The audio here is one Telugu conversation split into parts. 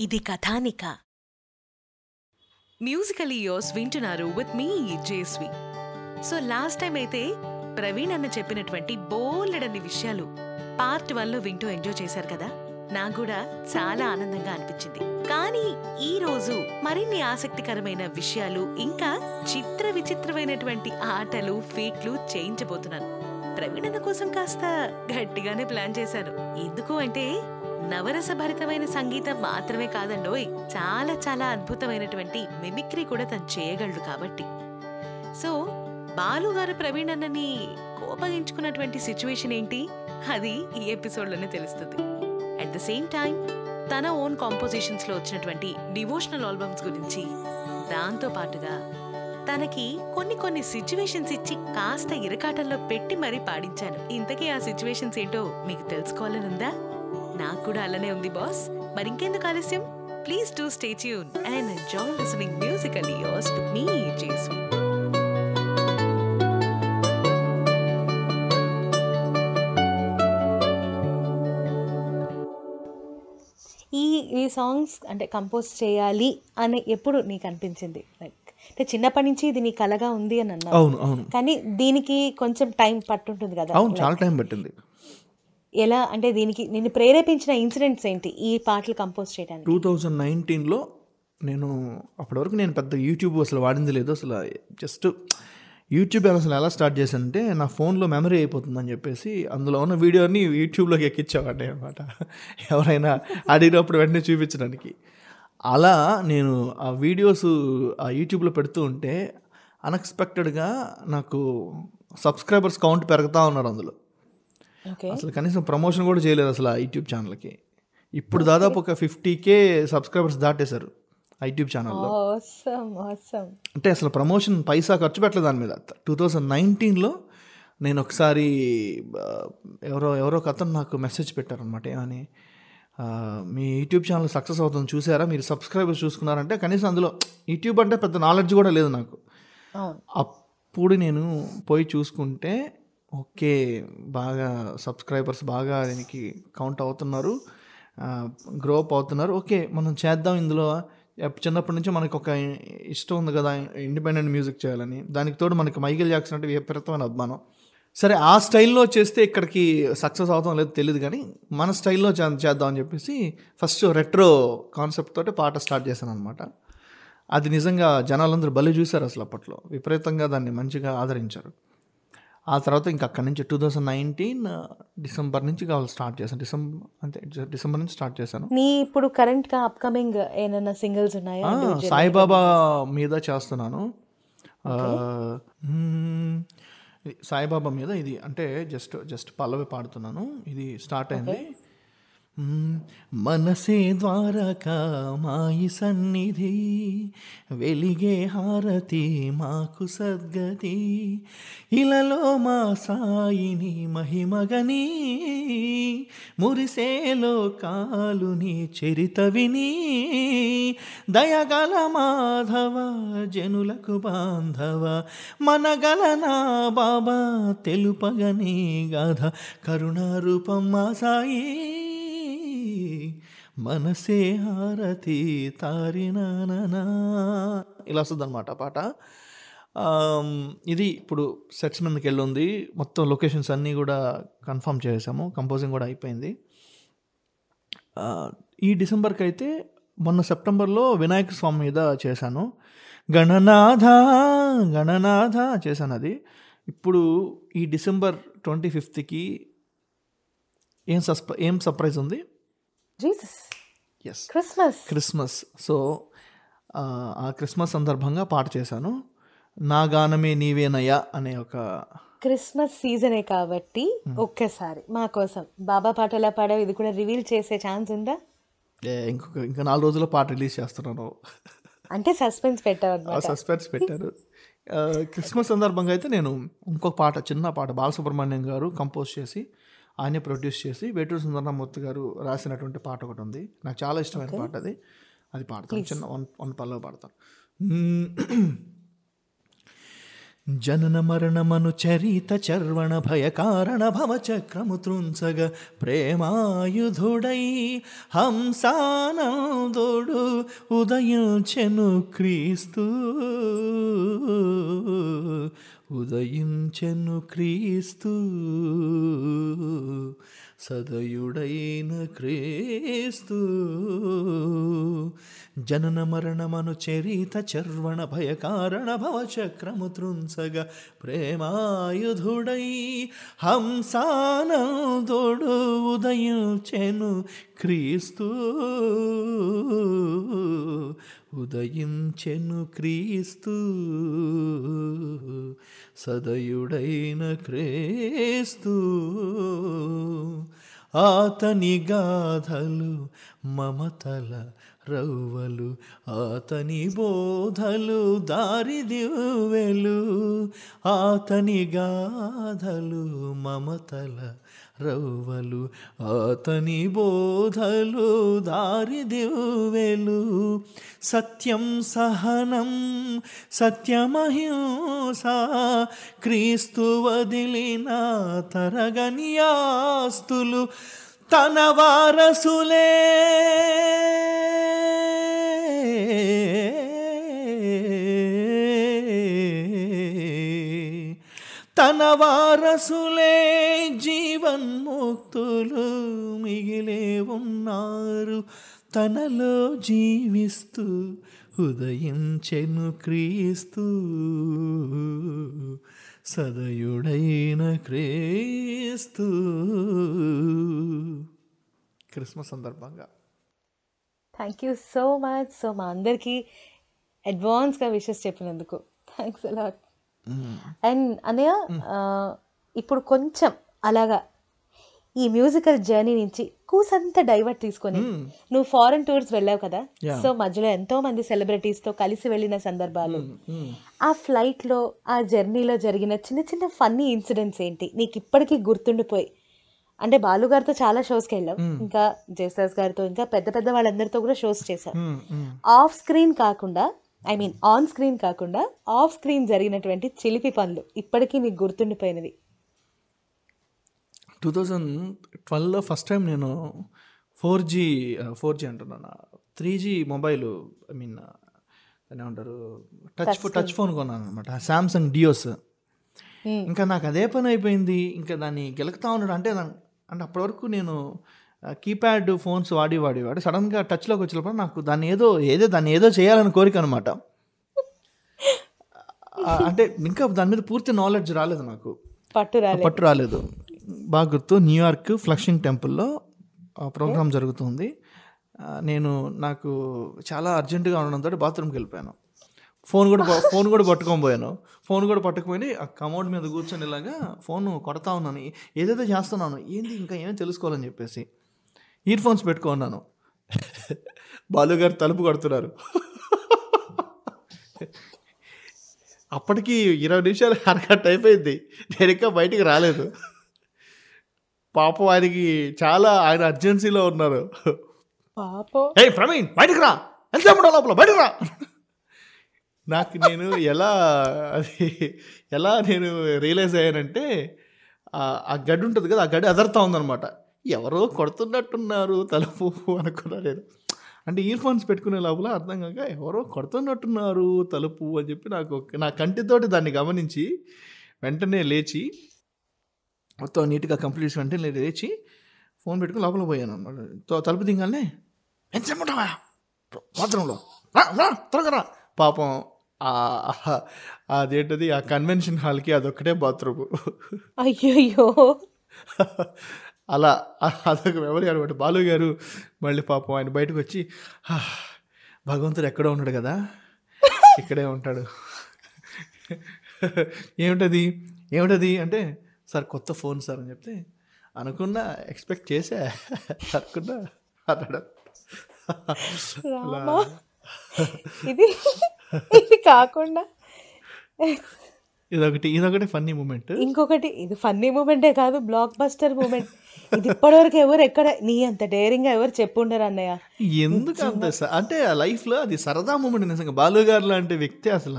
ఇది కథానిక. మ్యూజికల్ ఇయోస్ వింటున్నారు with me Jeswi so last time అయితే ప్రవీణ్ అన్న చెప్పినటువంటి బోలెడన్ని విషయాలు పార్ట్ వన్లో వింటూ ఎంజాయ్ చేశారు కదా? నాకు కూడా చాలా ఆనందంగా అనిపించింది. కానీ ఈ రోజు మరిన్ని ఆసక్తికరమైన విషయాలు ఇంకా చిత్ర విచిత్రమైనటువంటి ఆటలు ఫీట్లు చేయించబోతున్నాను. ప్రవీణ్ అన్న కోసం కాస్త గట్టిగానే ప్లాన్ చేశాను ఎందుకు అంటే నవరసభరితమైన సంగీతం మాత్రమే కాదండోయ్. చాలా చాలా అద్భుతమైనటువంటి మిమిక్రీ కూడా తను చేయగలడు కాబట్టి. సో బాలుగారు ప్రవీణ్ అన్నని కోపగించుకున్నటువంటి సిచ్యువేషన్ ఏంటి? అది ఈ ఎపిసోడ్లోనే తెలుస్తుంది. అట్ ద సేమ్ టైం తన ఓన్ కాంపోజిషన్స్లో వచ్చినటువంటి డివోషనల్ ఆల్బమ్స్ గురించి దాంతో పాటుగా తనకి కొన్ని కొన్ని సిచ్యువేషన్స్ ఇచ్చి కాస్త ఇరకాటంలో పెట్టి మరీ పాడించాను. ఇంతకీ ఆ సిచ్యువేషన్స్ ఏంటో మీకు తెలుసుకోవాలని ఉందా నాకు కూడా అలానే ఉంది బాస్. మరి ఇంకెందుకు ఆలస్యం? Please do stay tune and enjoy listening musical years with me Jesvi ఈ ఈ సాంగ్స్ అంటే కంపోజ్ చేయాలి అని ఎప్పుడు నీకు అనిపించింది? లైక్ అంటే చిన్నప్పటి నుంచి ఇది నీ కలగా ఉంది అని అన్నావు. అవును అవును. కానీ దీనికి కొంచెం టైం పట్టుంటుంది కదా? అవును చాలా టైం పట్టింది. ఎలా అంటే దీనికి నేను ప్రేరేపించిన ఇన్సిడెంట్స్ ఏంటి ఈ పాటలు కంపోజ్ చేయడానికి? టూ థౌజండ్ నైన్టీన్లో నేను అప్పటివరకు నేను పెద్ద యూట్యూబ్ అసలు వాడింది లేదు. అసలు జస్ట్ యూట్యూబ్ అసలు ఎలా స్టార్ట్ చేశానంటే నా ఫోన్లో మెమరీ అయిపోతుందని చెప్పేసి అందులో ఉన్న వీడియోని యూట్యూబ్లోకి ఎక్కించేవాడిని అనమాట ఎవరైనా అడిగినప్పుడు వెంటనే చూపించడానికి. అలా నేను ఆ వీడియోస్ ఆ యూట్యూబ్లో పెడుతూ ఉంటే అన్ఎక్స్పెక్టెడ్గా నాకు సబ్స్క్రైబర్స్ కౌంట్ పెరుగుతూ ఉన్నారు అందులో. అసలు కనీసం ప్రమోషన్ కూడా చేయలేదు అసలు ఆ యూట్యూబ్ ఛానల్కి. ఇప్పుడు దాదాపు ఒక ఫిఫ్టీ కే సబ్స్క్రైబర్స్ దాటేశారు ఆ యూట్యూబ్ ఛానల్లో. అంటే అసలు ప్రమోషన్ పైసా ఖర్చు పెట్టలేదు దాని మీద. టూ థౌజండ్ నైన్టీన్లో నేను ఒకసారి ఎవరో ఎవరో ఒక అతను నాకు మెసేజ్ పెట్టారనమాట ఏమని మీ యూట్యూబ్ ఛానల్ సక్సెస్ అవుతుంది చూసారా? మీరు సబ్స్క్రైబర్స్ చూసుకున్నారంటే కనీసం అందులో యూట్యూబ్ అంటే పెద్ద నాలెడ్జ్ కూడా లేదు నాకు. అప్పుడు నేను పోయి చూసుకుంటే ఓకే. బాగా సబ్స్క్రైబర్స్ బాగా దీనికి కౌంట్ అవుతున్నారు. గ్రో అప్ అవుతున్నారు. ఓకే మనం చేద్దాం ఇందులో. చిన్నప్పటి నుంచి మనకు ఒక ఇష్టం ఉంది కదా ఇండిపెండెంట్ మ్యూజిక్ చేయాలని. దానికి తోడు మనకి మైకేల్ జాక్సన్ అంటే విపరీతమైన అభిమానం. సరే ఆ స్టైల్లో చేస్తే ఇక్కడికి సక్సెస్ అవుతాం లేదో తెలియదు కానీ మన స్టైల్లో చే- చేద్దాం అని చెప్పేసి ఫస్ట్ రెట్రో కాన్సెప్ట్ తోటి పాట స్టార్ట్ చేశాను అనమాట అది నిజంగా జనాలందరూ బలి చూశారు అసలు అప్పట్లో. విపరీతంగా దాన్ని మంచిగా ఆదరించారు. ఆ తర్వాత ఇంకా అక్కడి నుంచి టూ థౌజండ్ నైన్టీన్ డిసెంబర్ నుంచి కావాలి స్టార్ట్ చేశాను డిసెంబర్ అంతే డిసెంబర్ నుంచి స్టార్ట్ చేశాను. నీ ఇప్పుడు కరెంట్గా అప్కమింగ్ ఏమైనా సింగిల్స్ ఉన్నాయా? సాయిబాబా మీద చేస్తున్నాను. సాయిబాబా మీద ఇది అంటే జస్ట్ జస్ట్ పల్లవి పాడుతున్నాను. ఇది స్టార్ట్ అయింది. మనసే ద్వారక మాయి సన్నిధి. వెలిగే హారతి మాకు సద్గతి. ఇలలో మా సాయిని మహిమగని. మురిసేలో కాలుని చరిత విని. దయగల మాధవ జనులకు బాంధవ మనగల నా బాబా తెలుపగని గాథ. కరుణారూపం మా సాయి. మనసే హారతి తారినానా ఇలా వస్తుంది అనమాట పాట. ఇది ఇప్పుడు సెట్స్ మీదకి వెళ్ళి ఉంది మొత్తం లొకేషన్స్ అన్నీ కూడా కన్ఫర్మ్ చేసాము కంపోజింగ్ కూడా అయిపోయింది. ఈ డిసెంబర్కి అయితే మొన్న సెప్టెంబర్లో వినాయక స్వామి మీద చేశాను. గణనాథ గణనాథ చేశాను అది. ఇప్పుడు ఈ డిసెంబర్ ట్వంటీ ఫిఫ్త్కి ఏం సస్ప ఏం సర్ప్రైజ్ ఉంది? Jesus. Yes Christmas. Christmas. So ఆ, క్రిస్మస్ సందర్భంగా పాట చేశాను. నా గానమే నీవేనయ్యా అనే ఒక క్రిస్మస్ సీజనే కాబట్టి ఒక్కసారి మా కోసం. బాబా పాట ఎలా పాడావు? ఇది కూడా రివీల్ చేసే ఛాన్స్ ఉందా? ఇంకొక ఇంకా నాలుగు రోజుల్లో పాట రిలీజ్ చేస్తున్నాను. అంటే సస్పెన్స్ అనమాట సస్పెన్స్ పెట్టారు క్రిస్మస్ సందర్భంగా అయితే నేను ఇంకొక పాట చిన్న పాట బాలసుబ్రహ్మణ్యం గారు కంపోజ్ చేసి ఆయనే ప్రొడ్యూస్ చేసి వేటూరు సుందరమూర్తి గారు రాసినటువంటి పాట ఒకటి ఉంది. నాకు చాలా ఇష్టమైన పాట అది. అది పాడతాను. చిన్న వన్ వన్ పల్లవి పాడతాను. జనన మరణమను చరిత చర్వణ భయకారణ భవ చక్రము త్రుంచగ ప్రేమాయుధుడై హంసానందుడు ఉదయించెను క్రీస్తు. ఉదయించెను క్రీస్తు సదయుడైన క్రీస్తు. జనన మరణమను చరిత చర్వణ భయకారణ భవ చక్రము త్రుంచగ ప్రేమాయుధుడై హంసానందుడు ఉదయించెను క్రీస్తు. ఉదయించెను క్రీస్తు సదయుడైన క్రీస్తు. ఆతని గాథలు మమతల రవ్వలు ఆతని బోధలు దారిదివ్వెలు ఆతని గాథలు మమతల రవ్వలు ఆతని బోధలు దారిదివ్వెలు సత్యం సహనం సత్యమహింస క్రీస్తు వదిలిన తరగనియాస్తులు తన వారసులే. తన వారసులే జీవన్ముక్తులు మిగిలే ఉన్నారు తనలో జీవిస్తూ ఉదయించెను క్రీస్తు. సదయుడైన క్రీస్తు. క్రిస్మస్ సందర్భంగా. Thank you so much so మా అందరికీ అడ్వాన్స్గా విషెస్ చెప్పినందుకు. థ్యాంక్స్ అలాట్ అండ్ అనయ్య ఇప్పుడు కొంచెం అలాగా ఈ మ్యూజికల్ జర్నీ నుంచి కూసంత డైవర్ట్ తీసుకొని నువ్వు ఫారెన్ టూర్స్ వెళ్ళావు కదా. సో మధ్యలో ఎంతో మంది సెలబ్రిటీస్తో కలిసి వెళ్ళిన సందర్భాలు. ఆ ఫ్లైట్లో ఆ జర్నీలో జరిగిన చిన్న చిన్న ఫన్నీ ఇన్సిడెంట్స్ ఏంటి? నీకు ఇప్పటికీ గుర్తుండిపోయి. అంటే బాలు గారితో చాలా షోస్కి వెళ్ళావు. ఇంకా జయసాస్ గారితో ఇంకా పెద్ద పెద్ద వాళ్ళందరితో కూడా షోస్ చేశావు. ఆఫ్ స్క్రీన్ కాకుండా ఐ మీన్ ఆన్ స్క్రీన్ కాకుండా ఆఫ్ స్క్రీన్ జరిగినటువంటి చిలిపి పనులు ఇప్పటికీ నీకు గుర్తుండిపోయినవి. టూ థౌజండ్ ట్వెల్వ్లో ఫస్ట్ టైం నేను ఫోర్ జీ ఫోర్ జీ అంటున్నాను. Three G mobile I mean ఏమంటారు? Touch touch phone. కొన్నాను అనమాట శాంసంగ్ డియోస్ ఇంకా నాకు అదే పని అయిపోయింది. ఇంకా దాన్ని గెలుకుతా ఉన్నాడు. అంటే దాన్ని- అంటే అప్పటి వరకు నేను కీప్యాడ్ ఫోన్స్ వాడి వాడి వాడి సడన్గా టచ్లోకి వచ్చినప్పుడు నాకు దాన్ని ఏదో ఏదో దాన్ని ఏదో చేయాలని కోరిక అనమాట అంటే ఇంకా దాని మీద పూర్తి నాలెడ్జ్ రాలేదు నాకు. పట్టు రాలేదు. బాగా గుర్తు న్యూయార్క్ ఫ్లషింగ్ టెంపుల్లో ప్రోగ్రామ్ జరుగుతుంది. నేను నాకు చాలా అర్జెంటుగా ఉండడంతో బాత్రూమ్కి వెళ్ళిపోయాను. ఫోన్ కూడా ఫోన్ కూడా పట్టుకొని పోయాను. ఫోన్ కూడా పట్టుకుపోయి ఆ కమోడ్ మీద కూర్చొని ఇలాగా ఫోన్ కొడతా ఉన్నాను. ఏదైతే చేస్తున్నాను ఏంది ఇంకా ఏమీ తెలుసుకోవాలని చెప్పేసి ఇయర్ ఫోన్స్ పెట్టుకున్నాను బాలుగారు తలుపు కొడుతున్నారు. అప్పటికి ఇరవై నిమిషాలు అరగంట అయిపోయింది. నేను ఇంకా బయటికి రాలేదు. పాపం ఆయనకి చాలా ఆయన అర్జెన్సీలో ఉన్నారు. పాపం. ఏ ప్రవీణ్ బయటకు రా. వెళ్తాము లోపల? బయటకు రా. నాకు నేను ఎలా అది ఎలా నేను రియలైజ్ అయ్యానంటే ఆ- ఆ గడ్డి ఉంటుంది కదా ఆ గడ్డి అదర్తా ఉందన్నమాట. ఎవరో కొడుతున్నట్టున్నారు తలుపు అనుకున్నా నేను. అంటే ఇయర్ ఫోన్స్ పెట్టుకునే లోపల అర్థం కాక ఎవరో కొడుతున్నట్టున్నారు తలుపు అని చెప్పి నాకు నా కంటితోటి దాన్ని గమనించి వెంటనే లేచి మొత్తం నీట్గా కంప్లీట్ వెంటనే లేచి ఫోన్ పెట్టుకుని లోపల పోయాను అన్నమాట. తో- తలుపు దిగానే ఎంత చెప్పమంటావా బాత్రూంలో. త్వరగా రా. పాపం అదేంటది? ఆ కన్వెన్షన్ హాల్కి అదొక్కటే బాత్రూమ్. అయ్యయ్యో. అలా అదొక మెమరీ అనమాట బాలు గారు మళ్ళీ పాపం ఆయన బయటకు వచ్చి "హా, భగవంతుడు ఎక్కడో ఉన్నాడు కదా? ఇక్కడే ఉంటాడు. ఏమిటది? ఏమిటది? అంటే సార్ కొత్త ఫోన్ సార్ అని చెప్తే అనుకున్నా ఎక్స్పెక్ట్ చేసా అనుకున్నా అన్నాడు ఇది ఇది కాకుండా. ఇదొకటి ఇదొకటి ఫన్నీ మూమెంట్. ఇంకొకటి ఇది ఫన్నీ మూమెంటే కాదు బ్లాక్ బస్టర్ మూమెంట్. ఇది ఇప్పటివరకు ఎవరు ఎక్కడ నీ అంత డేరింగ్గా ఎవరు చెప్పుండరు అన్నయ్య. ఎందుకు అంత అంటే ఆ లైఫ్లో అది సరదా మూమెంట్ నిజంగా. బాలు గారు లాంటి వ్యక్తి అసలు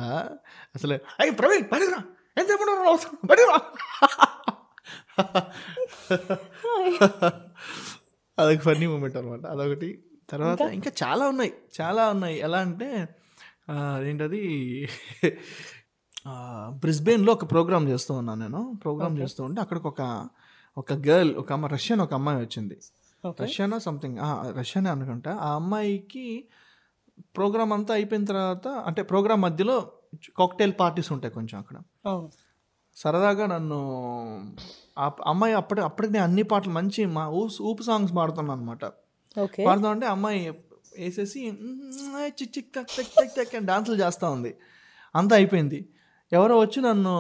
అసలు అయ్యి ప్రవీణ్ బయటకు రా ఎంత చెప్పండి అవసరం బయటకు రా అదొక ఫన్నీ మూమెంట్ అనమాట అదొకటి. తర్వాత ఇంకా? చాలా ఉన్నాయి. చాలా ఉన్నాయి. ఎలా అంటే ఆ, ఏంటది ఆ, బ్రిస్బెయిన్లో ఒక ప్రోగ్రామ్ చేస్తూ ఉన్నాను నేను. ప్రోగ్రామ్ చేస్తూ ఉంటే అక్కడికి ఒక ఒక గర్ల్ ఒక అమ్మ రష్యన్ ఒక అమ్మాయి వచ్చింది. రష్యానా సంథింగ్ రష్యానే అనుకుంటా. ఆ అమ్మాయికి ప్రోగ్రామ్ అంతా అయిపోయిన తర్వాత అంటే ప్రోగ్రామ్ మధ్యలో కాక్టైల్ పార్టీస్ ఉంటాయి కొంచెం అక్కడ. సరదాగా నన్ను అమ్మాయి అప్పటి అప్పటికి నేను అన్ని పాటలు మంచి మా ఊపు ఊపు సాంగ్స్ పాడుతున్నాను అనమాట ఓకే. పాడుతా ఉంటే అమ్మాయి వేసేసి డాన్సులు చేస్తూ ఉంది. అంతా అయిపోయింది. ఎవరో వచ్చి నన్ను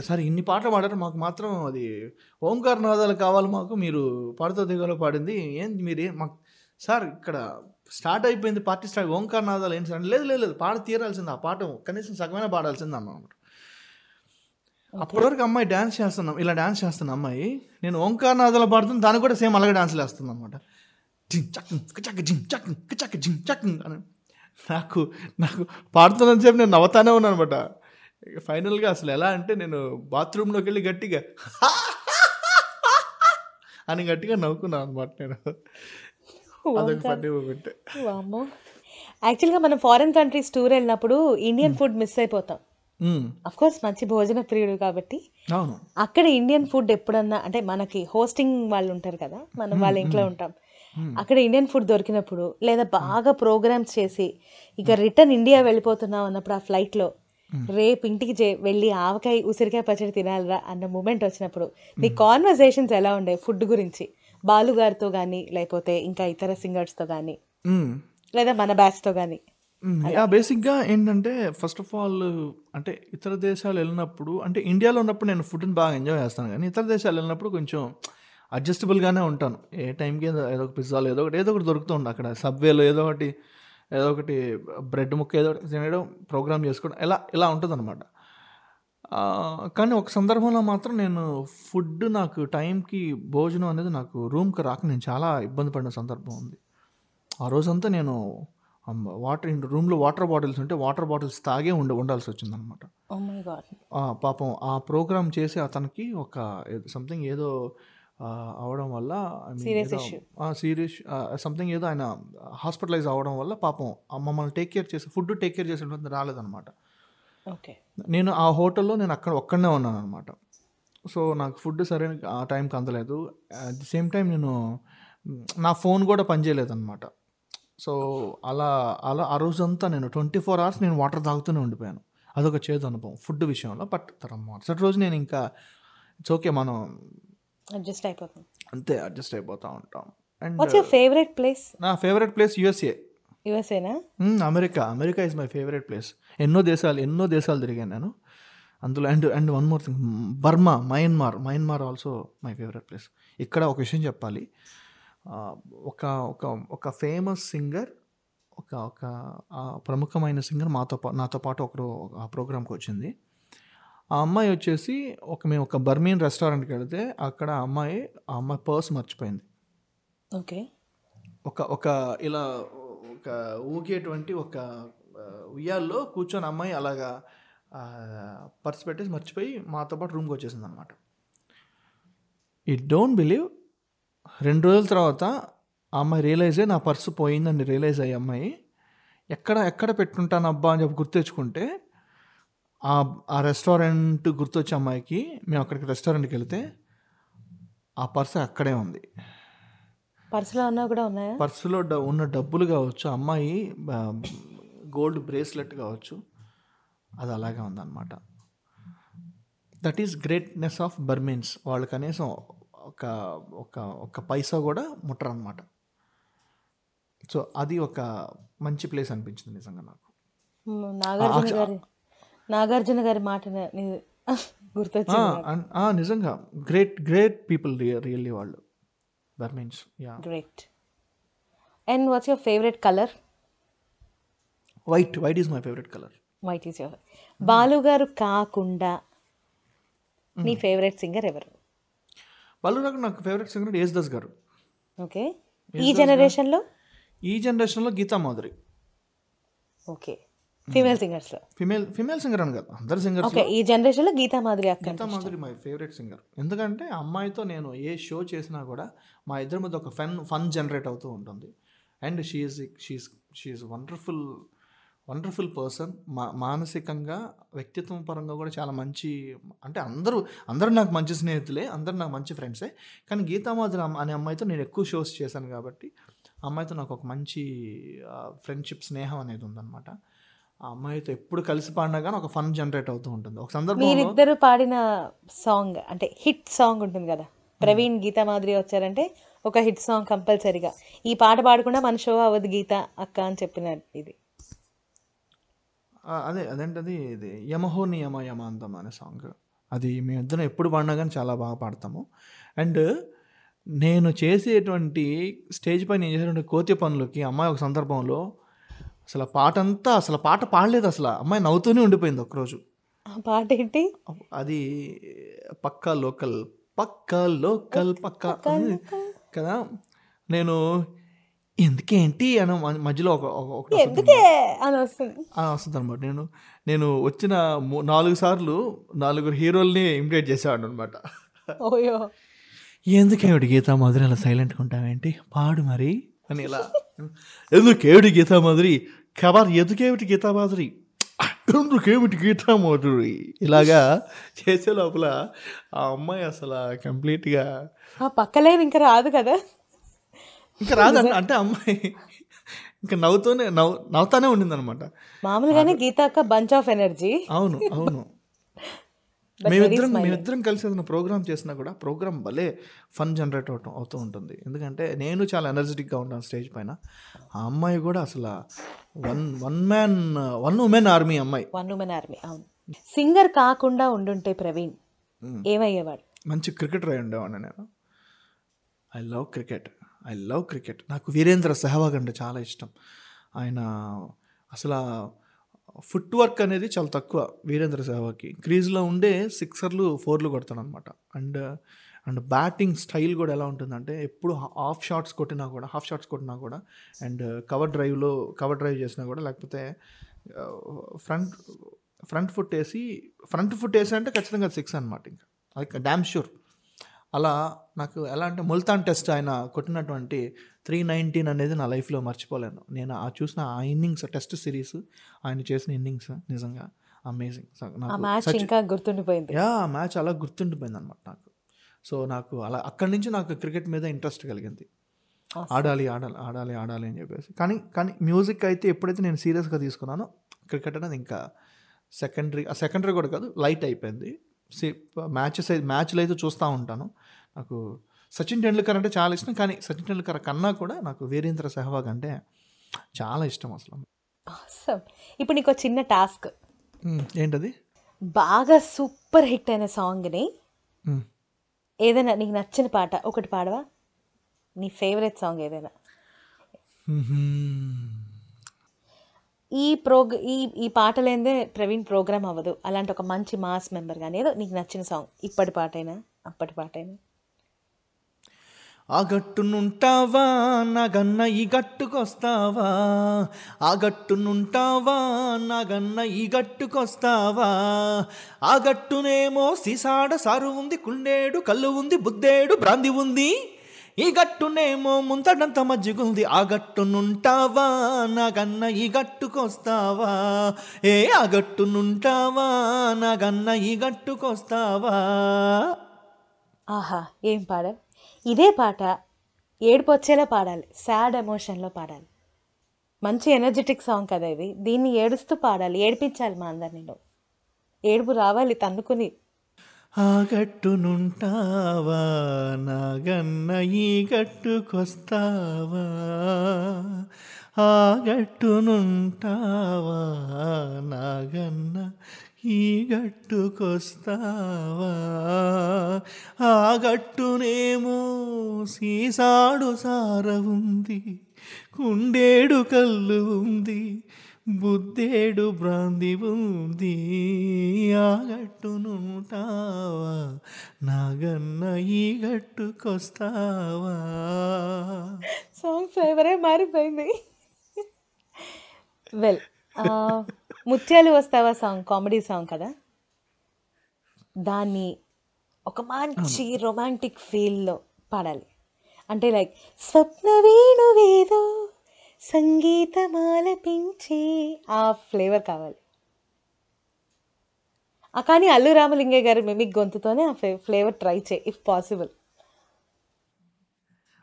సరే ఇన్ని పాటలు పాడారు మాకు మాత్రం అది ఓంకార నాదాలు కావాలి మాకు మీరు పాడుతూ దిగలో పాడింది ఏంది మీరు మాకు సార్ ఇక్కడ స్టార్ట్ అయిపోయింది పార్టీ స్టార్ట్ ఓంకార నాదాలు ఏంటి సార్? లేదు లేదు లేదు పాట తీరాల్సింది ఆ పాట కనీసం సగమైన పాడాల్సింది అన్నమాట అప్పటివరకు అమ్మాయి డ్యాన్స్ చేస్తున్నాం ఇలా డ్యాన్స్ చేస్తున్న అమ్మాయి నేను ఓంకారనాథాలు పాడుతుంది దానికి కూడా సేమ్ అలాగే డాన్స్లు వేస్తుంది అనమాట జిమ్ చక్కం చక్క జిమ్ చక్కం చక్క జిమ్ చక్కం అని నాకు నాకు పాడుతున్నంత సేపు నేను నవ్వుతానే ఉన్నాను అనమాట ఫైనల్గా అసలు ఎలా అంటే నేను బాత్రూంలోకి వెళ్ళి గట్టిగా అని గట్టిగా నవ్వుకున్నాను అనమాట నేను. అదొక ఫన్నీ మూమెంట్ వామ్మో. యాక్చువల్గా మనం ఫారిన్ కంట్రీస్ టూర్ వెళ్ళినప్పుడు ఇండియన్ ఫుడ్ మిస్ అయిపోతాం. అఫ్ కోర్స్ మంచి భోజన ప్రియుడు కాబట్టి. అక్కడ ఇండియన్ ఫుడ్ ఎప్పుడన్నా అంటే మనకి హోస్టింగ్ వాళ్ళు ఉంటారు కదా మనం వాళ్ళ ఇంట్లో ఉంటాం. అక్కడ ఇండియన్ ఫుడ్ దొరికినప్పుడు లేదా బాగా ప్రోగ్రామ్స్ చేసి ఇక రిటర్న్ ఇండియా వెళ్ళిపోతున్నాం అన్నప్పుడు ఆ ఫ్లైట్లో రేపు ఇంటికి వెళ్ళి ఆవకాయ ఉసిరికాయ పచ్చడి తినాలిరా అన్న మూమెంట్ వచ్చినప్పుడు మీ కాన్వర్సేషన్స్ ఎలా ఉండే? ఫుడ్ గురించి. బాలు గారితో కానీ లేకపోతే ఇంకా ఇతర సింగర్స్తో కానీ. లేదా మన బ్యాచ్తో కానీ బేసిక్గా ఏంటంటే ఫస్ట్ ఆఫ్ ఆల్ అంటే ఇతర దేశాలు వెళ్ళినప్పుడు అంటే ఇండియాలో ఉన్నప్పుడు నేను ఫుడ్ని బాగా ఎంజాయ్ చేస్తాను కానీ ఇతర దేశాలు వెళ్ళినప్పుడు కొంచెం అడ్జస్టబుల్గానే ఉంటాను. ఏ టైంకి ఏదో ఏదో ఒక పిజ్జాలో ఏదో ఒకటి ఏదో ఒకటి దొరుకుతూ ఉంటుంది అక్కడ. సబ్వేలో ఏదో ఒకటి ఏదో ఒకటి బ్రెడ్ ముక్క ఏదో ఒకటి తినడం ప్రోగ్రామ్ చేసుకోవడం ఇలా ఇలా ఉంటుంది అనమాట కానీ ఒక సందర్భంలో మాత్రం నేను ఫుడ్ నాకు టైంకి భోజనం అనేది నాకు రూమ్కి రాక నేను చాలా ఇబ్బంది పడిన సందర్భం ఉంది. ఆ రోజంతా నేను వాటర్ రూమ్లో వాటర్ బాటిల్స్ ఉంటే వాటర్ బాటిల్స్ తాగే ఉండ ఉండాల్సి వచ్చిందనమాట గాడ్ పాపం ఆ ప్రోగ్రామ్ చేసి అతనికి ఒక సంథింగ్ ఏదో అవడం వల్ల. సీరియస్ సంథింగ్ ఏదో ఆయన హాస్పిటలైజ్ అవ్వడం వల్ల పాపం మమ్మల్ని టేక్ కేర్ చేసి ఫుడ్ టేక్ కేర్ చేసే రాలేదన్నమాట. ఓకే. నేను ఆ హోటల్లో నేను అక్కడ ఒక్కడనే ఉన్నాను అనమాట సో నాకు ఫుడ్ సరైన ఆ టైంకి అందలేదు. అట్ ది సేమ్ టైం నేను నా ఫోన్ కూడా పనిచేయలేదు అనమాట సో అలా అలా ఆ రోజంతా నేను ట్వంటీ ఫోర్ అవర్స్ నేను వాటర్ తాగుతూనే ఉండిపోయాను. అదొక చేదు అనుభవం ఫుడ్ విషయంలో బట్ తర్వాత మరుసటి రోజు నేను ఇంకా ఇట్స్ ఓకే మనం అడ్జస్ట్ అయిపోతుంది అంతే అడ్జస్ట్ అయిపోతూ ఉంటాం. అండ్ ఫేవరెట్ ప్లేస్ నా favourite place USA యుఎస్ఏనా? America. America is my favourite place ఎన్నో దేశాలు ఎన్నో దేశాలు తిరిగాను నేను. అందులో and and one more thing Burma Myanmar. Myanmar also my favourite place ఇక్కడ ఒక విషయం చెప్పాలి. ఒక ఒక ఒక ఫేమస్ సింగర్ ఒక ఒక ప్రముఖమైన సింగర్ మాతో పా నాతో పాటు ఒకరు ఆ ప్రోగ్రామ్కి వచ్చింది. ఆ అమ్మాయి వచ్చేసి ఒక మేము ఒక బర్మీన్ రెస్టారెంట్కి వెళితే అక్కడ ఆ అమ్మాయి ఆ అమ్మాయి పర్స్ మర్చిపోయింది. ఓకే. ఒక ఒక ఇలా ఒక ఊగేటువంటి ఒక ఉయ్యాల్లో కూర్చొని అమ్మాయి అలాగా పర్స్ పెట్టేసి మర్చిపోయి మాతో పాటు రూమ్కి వచ్చేసింది అనమాట ఈ డోంట్ బిలీవ్ రెండు రోజుల తర్వాత ఆ అమ్మాయి రియలైజ్ అయ్యి నా పర్సు పోయిందని రియలైజ్ అయ్యి అమ్మాయి ఎక్కడ ఎక్కడ పెట్టుంటాను అబ్బా? అని చెప్పి గుర్తెచ్చుకుంటే ఆ ఆ రెస్టారెంట్ గుర్తొచ్చే అమ్మాయికి మేము అక్కడికి రెస్టారెంట్కి వెళ్తే ఆ పర్స్ అక్కడే ఉంది. పర్సులో ఉన్నా కూడా ఉన్నాయా? పర్సులో ఉన్న డబ్బులు కావచ్చు అమ్మాయి గోల్డ్ బ్రేస్లెట్ కావచ్చు అది అలాగే ఉందన్నమాట. That is greatness of Burmese వాళ్ళు కనీసం ఒక ఒక ఒక పైసా కూడా ముట్టరు అనమాట సో అది ఒక మంచి ప్లేస్ అనిపించింది నిజంగా నాకు. నాగార్జున గారి నాగార్జున గారి మాట గుర్తొచ్చింది ఆ, నిజంగా. గ్రేట్ గ్రేట్ పీపుల్ రియల్లీ వాళ్ళు. Burmese yeah great and what's your favourite colour white white is my favourite colour white is your Balu garu కాకుండా నీ ఫేవరెట్ సింగర్ ఎవరు? బాలుగారు నాకు ఫేవరెట్ సింగర్ యేసుదాస్ గారు. ఓకే ఈ జనరేషన్లో ఈ జనరేషన్లో గీతా మాధురి. ఓకే ఫీమేల్ సింగర్స్లో ఫిమేల్ ఫిమేల్ సింగర్ అని కాదు అందరు సింగర్స్ ఓకే ఈ జనరేషన్లో గీతా మాధురి అక్క Geetha Madhuri my favourite singer ఎందుకంటే అమ్మాయితో నేను ఏ షో చేసినా కూడా మా ఇద్దరి మధ్య ఒక ఫన్ ఫన్ జనరేట్ అవుతూ ఉంటుంది. And she is she is she is wonderful wonderful person మా మానసికంగా వ్యక్తిత్వం పరంగా కూడా చాలా మంచి అంటే అందరూ అందరూ నాకు మంచి స్నేహితులే అందరూ నాకు మంచి ఫ్రెండ్సే కానీ గీతామాధురి అనే అమ్మాయితో నేను ఎక్కువ షోస్ చేశాను కాబట్టి అమ్మాయితో నాకు ఒక మంచి ఫ్రెండ్షిప్ స్నేహం అనేది ఉందన్నమాట. ఆ అమ్మాయితో ఎప్పుడు కలిసి పాడినా కానీ ఒక ఫన్ జనరేట్ అవుతూ ఉంటుంది. ఒక సందర్భంలో మీరిద్దరు పాడిన సాంగ్ అంటే హిట్ సాంగ్ ఉంటుంది కదా? ప్రవీణ్ గీతా మాధురి వచ్చారంటే ఒక హిట్ సాంగ్ కంపల్సరీగా. ఈ పాట పాడకుండా మన షో అవ్వదు గీత అక్క అని చెప్పిన ఇది. అదే అదేంటది? ఇది యమహో నియమ యమాంతం అనే సాంగ్. అది మేమిద్దరం ఎప్పుడు పాడినా కానీ చాలా బాగా పాడతాము. అండ్ నేను చేసేటువంటి స్టేజ్ పైన నేను చేసేటువంటి కోతి పనులకి అమ్మాయి ఒక సందర్భంలో అసలు ఆ పాట అంతా అసలు పాట పాడలేదు అసలు. అమ్మాయి నవ్వుతూనే ఉండిపోయింది ఒకరోజు ఆ పాట ఏంటి? అది పక్కా లోకల్ పక్కా లోకల్ పక్కా అని కదా? నేను ఎందుకేంటి అని మ- మధ్యలో ఒక ఒక- ఒకటి వస్తుంది. ఎందుకే అని వస్తుంది. వస్తుంది అనమాట. నేను నేను వచ్చిన మూ- నాలుగు సార్లు నలుగురు హీరోల్ని ఇమిటేట్ చేసేవాడు అనమాట. ఓయో. ఎందుకేమిటి గీతా మాధురి అలా సైలెంట్గా ఉంటావేంటి? పాడు మరి. అని ఇలా. ఎందుకేమిటి గీతా మాధురి? ఖబర్ ఎందుకేమిటి గీతా మాధురి? ఎందుకేమిటి గీతా మాధురి. ఇలాగా చేసే లోపల ఆ అమ్మాయి అసలు కంప్లీట్గా ఆ పక్కలేని ఇంకా రాదు కదా? ఇంకా రాదంట అంటే అమ్మాయి ఇంకా నవ్వుతూనే నవ్వు నవ్వుతానే ఉండింది అనమాట మామూలుగానే గీత అక్క బంచ్ ఆఫ్ ఎనర్జీ. అవును అవును. మేమిద్దరం మేమిద్దరం కలిసి ఏదైనా ప్రోగ్రామ్ చేసినా కూడా ప్రోగ్రామ్ భలే ఫన్ జనరేట్ అవటం అవుతూ ఉంటుంది. ఎందుకంటే నేను చాలా ఎనర్జెటిక్గా ఉంటాను స్టేజ్ పైన. ఆ అమ్మాయి కూడా అసలు one one man one woman army అమ్మాయి. వన్ ఉమెన్ ఆర్మీ అవును. సింగర్ కాకుండా ఉండుంటే ప్రవీణ్. ఏమయ్యేవాడు? మంచి క్రికెటర్ అయి ఉండేవాడిని నేను. I love cricket I love cricket నాకు వీరేంద్ర సెహవాగ్ అంటే చాలా ఇష్టం. ఆయన అసలు ఫుట్ వర్క్ అనేది చాలా తక్కువ వీరేంద్ర సేవాకి. క్రీజ్లో ఉండే సిక్సర్లు ఫోర్లు కొడతాడనమాట అండ్ అండ్ బ్యాటింగ్ స్టైల్ కూడా ఎలా ఉంటుందంటే ఎప్పుడు హాఫ్ షాట్స్ కొట్టినా కూడా హాఫ్ షాట్స్ కొట్టినా కూడా అండ్ కవర్ డ్రైవ్లో కవర్ డ్రైవ్ చేసినా కూడా లేకపోతే ఫ్రంట్ ఫ్రంట్ ఫుట్ వేసి ఫ్రంట్ ఫుట్ వేసి అంటే ఖచ్చితంగా సిక్స్ అనమాట ఇంకా. అది డ్యామ్ షూర్ అలా నాకు ఎలా అంటే ముల్తాన్ టెస్ట్ ఆయన కొట్టినటువంటి త్రీ నైన్టీన్ అనేది నా లైఫ్లో మర్చిపోలేను. నేను ఆ చూసిన ఆ ఇన్నింగ్స్ టెస్ట్ సిరీస్ ఆయన చేసిన ఇన్నింగ్స్ నిజంగా అమేజింగ్. ఇంకా గుర్తుండిపోయింది. యా మ్యాచ్ అలా గుర్తుండిపోయింది అనమాట నాకు. సో నాకు అలా అక్కడి నుంచి నాకు క్రికెట్ మీద ఇంట్రెస్ట్ కలిగింది. ఆడాలి ఆడాలి ఆడాలి ఆడాలి అని చెప్పేసి. కానీ కానీ మ్యూజిక్ అయితే ఎప్పుడైతే నేను సీరియస్గా తీసుకున్నానో క్రికెట్ అనేది ఇంకా సెకండరీ సెకండరీ కూడా కాదు లైట్ అయిపోయింది. సి మ్యాచెస్ మ్యాచ్లు అయితే చూస్తూ ఉంటాను నాకు సచిన్ టెండూల్కర్ అంటే చాలా ఇష్టం కానీ సచిన్ టెండూల్కర్ కన్నా కూడా నాకు వీరేంద్ర సెహవాగ్ అంటే చాలా ఇష్టం అసలు. ఇప్పుడు నీకు చిన్న టాస్క్ ఏంటది బాగా సూపర్ హిట్ అయిన సాంగ్ని. ఏదైనా నీకు నచ్చిన పాట ఒకటి పాడవా నీ ఫేవరెట్ సాంగ్ ఏదైనా. ఈ ప్రోగ్ ఈ ఈ పాట లేదే ప్రవీణ్ ప్రోగ్రామ్ అవ్వదు. అలాంటి ఒక మంచి మాస్ మెంబర్ కానీ ఏదో నీకు నచ్చిన సాంగ్. ఇప్పటి పాటైనా అప్పటి పాటైనా. ఆ గట్టునుంటావా నాగన్న ఈ గట్టుకొస్తావా? ఆ గట్టునుంటావా నాగన్న ఈ గట్టుకొస్తావా? ఆ గట్టునేమో సిసాడ సారు ఉంది కుండేడు కళ్ళు ఉంది బుద్ధేడు బ్రాంది ఉంది? ఈ గట్టునేమో ముంతడంత మజ్జిగుంది ఆ గట్టునుంటావా? నాగన్న ఈ గట్టుకొస్తావా? ఏ ఆ గట్టునుంటావా? నాగన్న ఈ గట్టుకొస్తావా? ఆహా ఏం పాడ ఇదే పాట ఏడుపు వచ్చేలా పాడాలి సాడ్ ఎమోషన్లో పాడాలి. మంచి ఎనర్జెటిక్ సాంగ్ కదా ఇది. దీన్ని ఏడుస్తూ పాడాలి ఏడిపించాలి మా అందరినీ ఏడుపు రావాలి తన్నుకుని ఆగట్టునుంటావా నాగన్న ఈ గట్టుకొస్తావా? ఆ గట్టునుంటావా నాగన్న ఈ గట్టుకొస్తావా? ఆ గట్టునేమో సీసాడు సార ఉంది కుండేడు కళ్ళు ఉంది బుద్ధేడు బ్రాంది ఉంది ఆగట్టునుంటావా నాగన్న ఈ గట్టుకొస్తావా? సాంగ్ ఫ్లేవరే మారిపోయింది. వెల్ ముత్యాలు వస్తావా సాంగ్ కామెడీ సాంగ్ కదా? దాన్ని ఒక మంచి రొమాంటిక్ ఫీల్లో పాడాలి. అంటే లైక్ స్వప్న వేణువేదో సంగీతమాలపించే. ఆ ఫ్లేవర్ కావాలి. కానీ అల్లు రామలింగయ్య గారి మిమిక్ గొంతుతోనే ఆ ఫ్లేవర్ ట్రై చేయి ఇఫ్ పాసిబుల్.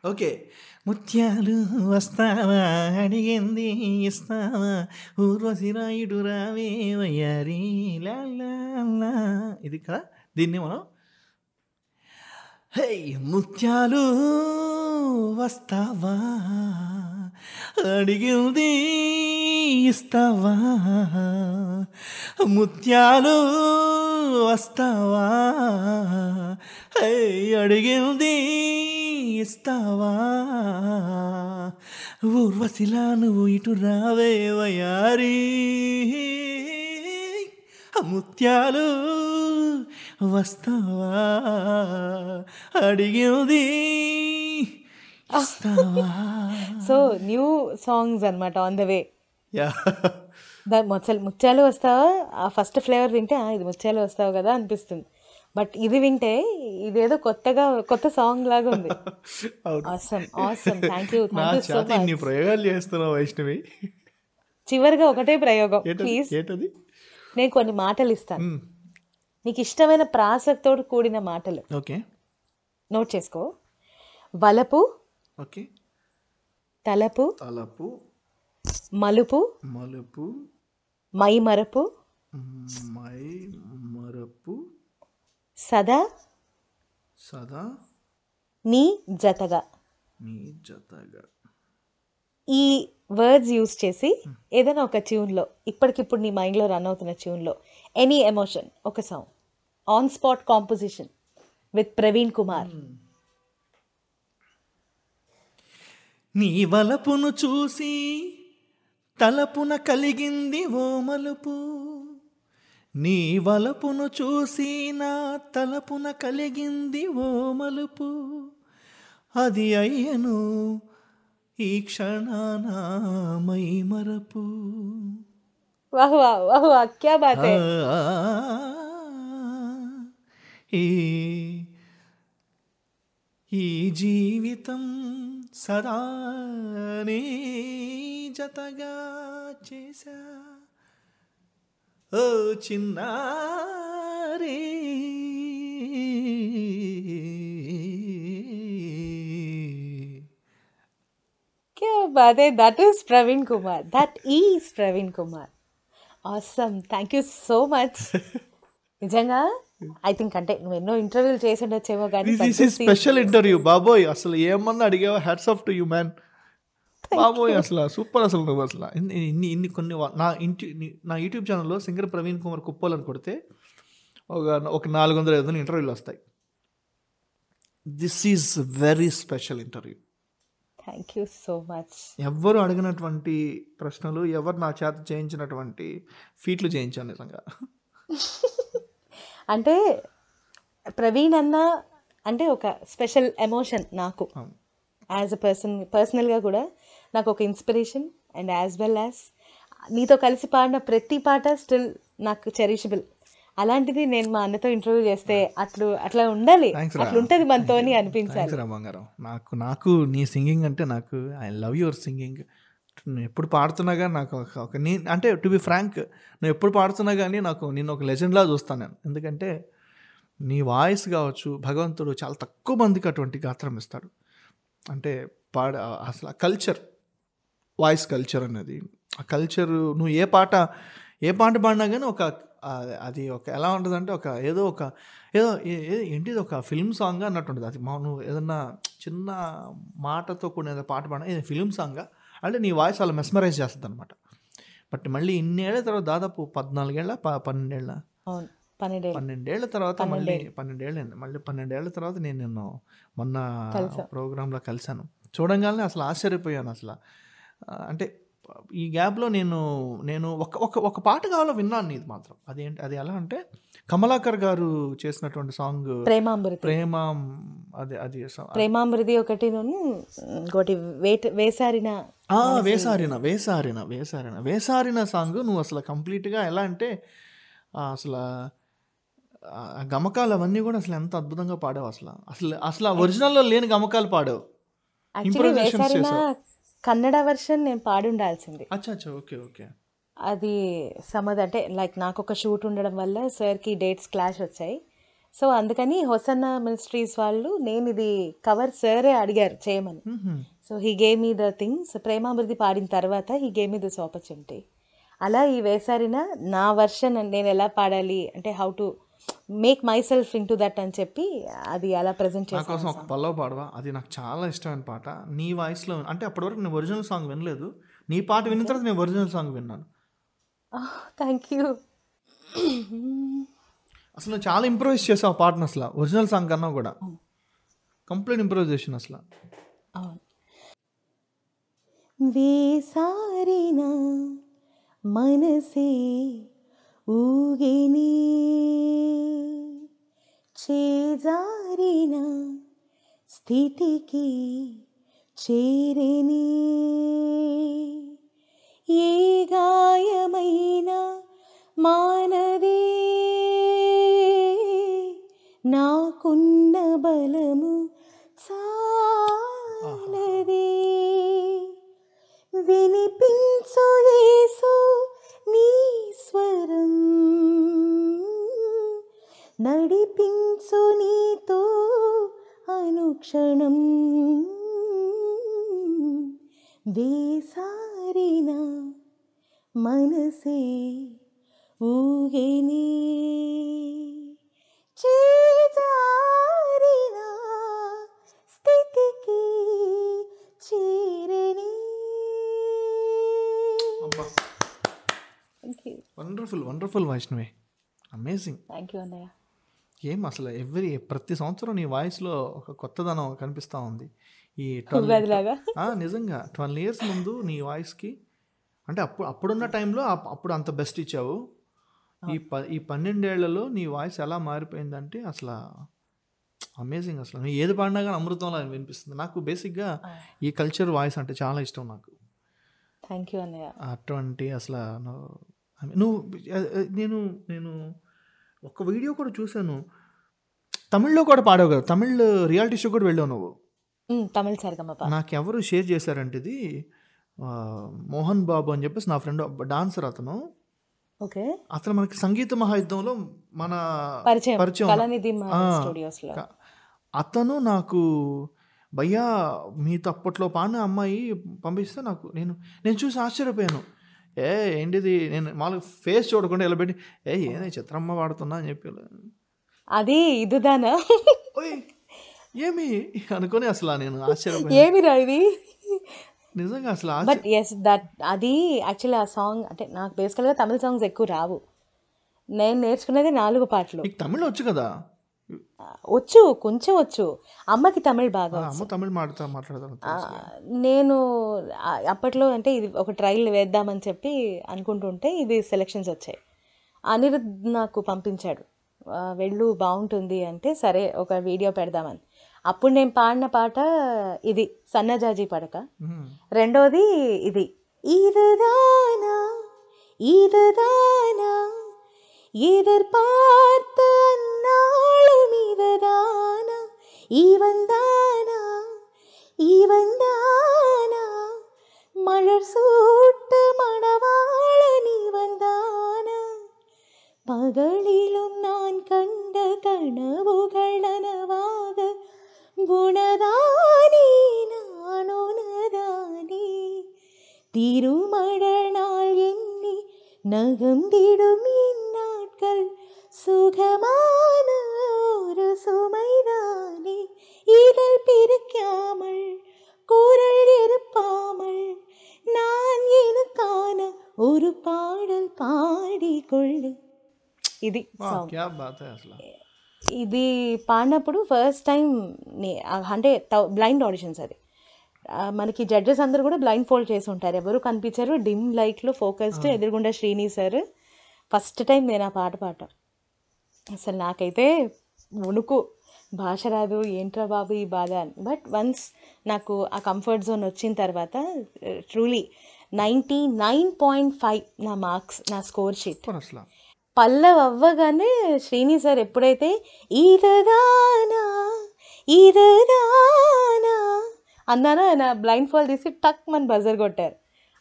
ఓకే. ముత్యాలు వస్తావా? అడిగింది ఇస్తావా? ఊర్వశిరాయుడు రావే వయ్యారీ. లాలా ఇది కదా దీన్ని మనం హే ముత్యాలు వస్తావా? అడిగింది ఇస్తావా? ముత్యాలు వస్తావా? హే అడిగింది ఇస్తావా? ఊర్వశిలా నువ్వు ఇటు రావే వయారీ. ముత్యాలు వస్తావా? అడిగింది. సో న్యూ సాంగ్స్ అన్నమాట ఆన్ ద వే ముచ్చలు ముత్యాలు వస్తావా? ఆ ఫస్ట్ ఫ్లేవర్ వింటే "ఆ, ఇది ముత్యాలు వస్తావు కదా అనిపిస్తుంది. బట్ ఇది వింటే ఇదేదో కొత్తగా కొత్త సాంగ్ లాగా ఉంది. Awesome awesome thank you thank ప్రయోగాలు చేస్తున్నావు వైష్ణవి. చివరిగా ఒకటే ప్రయోగం. ప్లీజ్ ఏంటది? నేను కొన్ని మాటలు ఇస్తాను మ్, నీకు ఇష్టమైన ప్రాసతో కూడిన మాటలు. ఓకే. నోట్ చేసుకో. వలపు ఓకే. తలపు తలపు మలుపు మలుపు మైమరపు మై మరపు సదా సదా నీ జతగా. నీ జతగా. ఈ వర్డ్స్ యూస్ చేసి ఏదైనా ఒక ట్యూన్లో ఇప్పటికిప్పుడు నీ మైండ్లో రన్ అవుతున్న ట్యూన్లో ఎనీ ఎమోషన్ ఒక song on spot composition with Praveen Kumar. నీ వలపును చూసి తలపున కలిగింది ఓ మలుపు. నీ వలపును చూసి నా తలపున కలిగింది ఓ మలుపు. అది అయ్యను ఈ క్షణాన మై మరపు. వాహ్ వాహ్ వాహ్ వాహ్ క్యా బాత్ హై. ఆ, ఈ ఈ జీవితం సదా నీ జతగా చేశా. ఓ చిన్నారి. Hi that is Praveen Kumar that is Praveen Kumar awesome thank you so much నిజంగా? ఐ థింక్ అంటే నువ్వు ఎన్నో ఇంటర్వ్యూలు చేసి ఉండొచ్చేమో కానీ దిస్ ఇస్ స్పెషల్ ఇంటర్వ్యూ బాబోయ్ అసలు ఏమన్నా అడిగావా? Hats off to you man బాబోయ్ అసలు సూపర్ అసలు నువ్వు అసలు. ఇన్ని ఇన్ని కొన్ని నా ఇంటి ని- నా యూట్యూబ్ ఛానల్లో సింగర్ ప్రవీణ్ కుమార్ కుప్పోలు అని కొడితే ఒక ఒక నాలుగు వందల ఐదు వందల ఇంటర్వ్యూలు వస్తాయి. This is very special interview thank you so much ఎవ్వరు అడిగినటువంటి ప్రశ్నలు ఎవరు నా చేత చేయించినటువంటి ఫీట్లు చేయించాను నిజంగా. అంటే ప్రవీణ్ అన్న అంటే ఒక స్పెషల్ ఎమోషన్ నాకు. యాజ్ అ పర్సన్ పర్సనల్గా కూడా నాకు ఒక inspiration and as well as నీతో కలిసి పాడిన ప్రతి పాట స్టిల్ నాకు చెరిషబుల్ అలాంటిది నేను మా అన్నతో ఇంటర్వ్యూ చేస్తే అట్లు అట్లా ఉండాలి. అట్లా ఉంటుంది మనతోని అనిపించాలి. థ్యాంక్స్ రా బంగారం. నాకు నాకు నీ సింగింగ్ అంటే నాకు ఐ లవ్ యువర్ సింగింగ్ ఎప్పుడు పాడుతున్నా కానీ నాకు ఒక- నీ అంటే టు బి ఫ్రాంక్ నేను ఎప్పుడు పాడుతున్నా కానీ నాకు నేను ఒక లెజెండ్లా చూస్తాను నేను. ఎందుకంటే నీ వాయిస్ కావచ్చు భగవంతుడు చాలా తక్కువ మందికి అటువంటి గాత్రం ఇస్తాడు. అంటే పాడ అసలు ఆ కల్చర్ వాయిస్ కల్చర్ అనేది ఆ కల్చర్ నువ్వు ఏ పాట ఏ పాట పాడినా కానీ ఒక అది ఒక ఎలా ఉంటుంది అంటే ఒక ఏదో ఒక ఏదో ఏంటిది ఒక ఫిల్మ్ సాంగ్ అన్నట్టు ఉంటుంది. అది మా నువ్వు ఏదన్నా చిన్న మాటతో కూడిన ఏదో పాట పాడినా ఇది ఫిల్మ్ సాంగ్ అంటే నీ వాయిస్ అలా మెస్మరైజ్ చేస్తుంది అనమాట బట్ మళ్ళీ ఇన్నేళ్ళ తర్వాత దాదాపు పద్నాలుగేళ్ళ ప పన్నెండేళ్ళ? పన్నెండేళ్ళ తర్వాత మళ్ళీ పన్నెండేళ్ళు. మళ్ళీ పన్నెండేళ్ళ తర్వాత నేను నిన్ను మొన్న. ప్రోగ్రాంలో కలిశాను. చూడంగానే అసలు ఆశ్చర్యపోయాను అసలు. అంటే ఈ గ్యాప్లో నేను నేను ఒక ఒక ఒక పాట కావాలో విన్నాను నీది మాత్రం. అదేంటి అది ఎలా అంటే కమలాకర్ గారు చేసినటువంటి సాంగ్ ప్రేమామృతి ప్రేమ అది అది ప్రేమామృతి ఒకటి ఇంకోటి వేట వేసారిన. వేసారిన వేసారిన వేసారిన వేసారిన సాంగ్ నువ్వు అసలు కంప్లీట్గా ఎలా అంటే అసలు గమకాలు అవన్నీ కూడా అసలు ఎంత అద్భుతంగా పాడావు అసలు. అసలు అసలు ఒరిజినల్లో లేని గమకాలు పాడావు. చేసావు. కన్నడ వర్షన్ నేను పాడుండాల్సింది. అచ్చా అచ్చా ఓకే ఓకే. అది సమద్ అంటే లైక్ నాకు ఒక షూట్ ఉండడం వల్ల సార్కి డేట్స్ క్లాష్ వచ్చాయి. సో అందుకని హొసన్న మినిస్ట్రీస్ వాళ్ళు నేను ఇది కవర్ సరే అడిగారు చేయమని. So he gave me the things ప్రేమామృతి పాడిన తర్వాత he gave me this opportunity అలా ఈ వేసారిన నా వర్షన్ నేను ఎలా పాడాలి అంటే how to make myself into that అని చెప్పి అది అలా ప్రజెంట్ నా కోసం ఒక పల్లవ పాడవా. అది నాకు చాలా ఇష్టమైన పాట. నీ వాయిస్లో అంటే అప్పటివరకు నేను ఒరిజినల్ సాంగ్ వినలేదు. నీ పాట విన్న తర్వాత నేను ఒరిజినల్ సాంగ్ విన్నాను. థ్యాంక్ యూ అసలు చాలా ఇంప్రూవైజ్ చేసావు ఆ పాటను అసలు. ఒరిజినల్ సాంగ్ కన్నా కూడా. కంప్లీట్ ఇంప్రూవైజేషన్ అసలు. అవును. వేసారిన మనసే ఊగిని చేజారిన స్థితికి చేరిని. ఏ గాయమైన మానదే నాకున్న బలము చాలదే. వినిపించు యేసు నడిపించు నీతో అనుక్షణం. వేసారిన మనసే ఊగిని చేజారిన స్థితికి చేరని. Wonderful wonderful Vaishnavi amazing thank you అన్నయ్య ఏం అసలు ఎవ్రీ ప్రతి సంవత్సరం నీ వాయిస్లో ఒక కొత్తదనం కనిపిస్తూ ఉంది. ఈ? ఆ, నిజంగా. ట్వెల్వ్ ఇయర్స్ ముందు నీ వాయిస్కి అంటే అప్పుడు అప్పుడున్న టైంలో అప్- అప్పుడు అంత బెస్ట్ ఇచ్చావు. ఈ ప ఈ పన్నెండేళ్ళలో నీ వాయిస్ ఎలా మారిపోయిందంటే అసలు అమేజింగ్ అసలు. నువ్వు ఏది పాడినా కానీ అమృతంలా వినిపిస్తుంది. నాకు బేసిక్గా ఈ కల్చర్ వాయిస్ అంటే చాలా ఇష్టం నాకు. థ్యాంక్ యూ అన్నయ్య. అటువంటి అసలు నువ్వు నేను నేను ఒక వీడియో కూడా చూశాను. తమిళ్ళో కూడా పాడావు కదా. తమిళ్ రియాలిటీ షో కూడా వెళ్ళావు నువ్వు? తమిళ సరిగమప నాకెవరు షేర్ చేశారంటే ఇది మోహన్ బాబు అని చెప్పేసి నా ఫ్రెండ్ డాన్సర్ అతను. ఓకే. అతను మనకి సంగీత మహాయుద్ధంలో మన పరిచయం అతను నాకు భయ్యా మీతో అప్పట్లో పాడిన అమ్మాయి పంపిస్తే నాకు నేను నేను చూసి ఆశ్చర్యపోయాను. ఏ ఏంటిది? నేను మామూలుగా ఫేస్ చూడకుండా ఇలా పెట్టి ఏ ఏదే చిత్రమ్మ వాడుతున్నా అని చెప్పి అది ఇదుదానా? ఏమి? అనుకొని అసలు నేను ఏమిరా ఇది? నిజంగా అసలు బట్ ఆశ్చర్య ఎస్ దట్ అది యాక్చువల్లీ ఆ సాంగ్ అంటే నాకు బేసికల్గా తమిళ సాంగ్స్ ఎక్కువ రావు. నేను నేర్చుకునేది నాలుగు పాటలు. తమిళ్ వచ్చు కదా? వచ్చు కొంచెం వచ్చు. అమ్మకి తమిళ్ బాగా అమ్మ మాట్లాడతాను నేను అప్పట్లో అంటే ఇది ఒక ట్రయల్ వేద్దామని చెప్పి అనుకుంటుంటే ఇది సెలెక్షన్స్ వచ్చాయి. అనిరుద్ నాకు పంపించాడు. వెళ్ళు బాగుంటుంది అంటే సరే ఒక వీడియో పెడదామని. అప్పుడు నేను పాడిన పాట ఇది సన్నజాజీ పడక. రెండోది ఇది. ఇదదానా దానా எதிர்பார்த்த நாளும் இவதானா இவந்தானா இவந்தானா மலர் சூட்ட மணவாளன் இவந்தானா பகலில் ఇది ఇది పాడినప్పుడు ఫస్ట్ టైం అంటే బ్లైండ్ ఆడిషన్స్ అది. మనకి జడ్జెస్ అందరూ కూడా బ్లైండ్ ఫోల్డ్ చేసి ఉంటారు. ఎవరు కనిపించారు డిమ్ లైట్లో ఫోకస్డ్ ఎదురుగుండా శ్రీని సార్. ఫస్ట్ టైం నేను ఆ పాట పాడటం. అసలు నాకైతే వణుకు. భాష రాదు ఏంట్రా బాబు ఈ బాధ అని. బట్ వన్స్ నాకు ఆ కంఫర్ట్ జోన్ వచ్చిన తర్వాత truly ninety nine point five నా మార్క్స్ నా స్కోర్ షీట్ పల్లవ్ అవ్వగానే శ్రీని సార్ ఎప్పుడైతే ఈదదానా ఈదదానా అన్నానో ఆయన బ్లైండ్ ఫాల్ తీసి టక్ మన బజర్ కొట్టారు.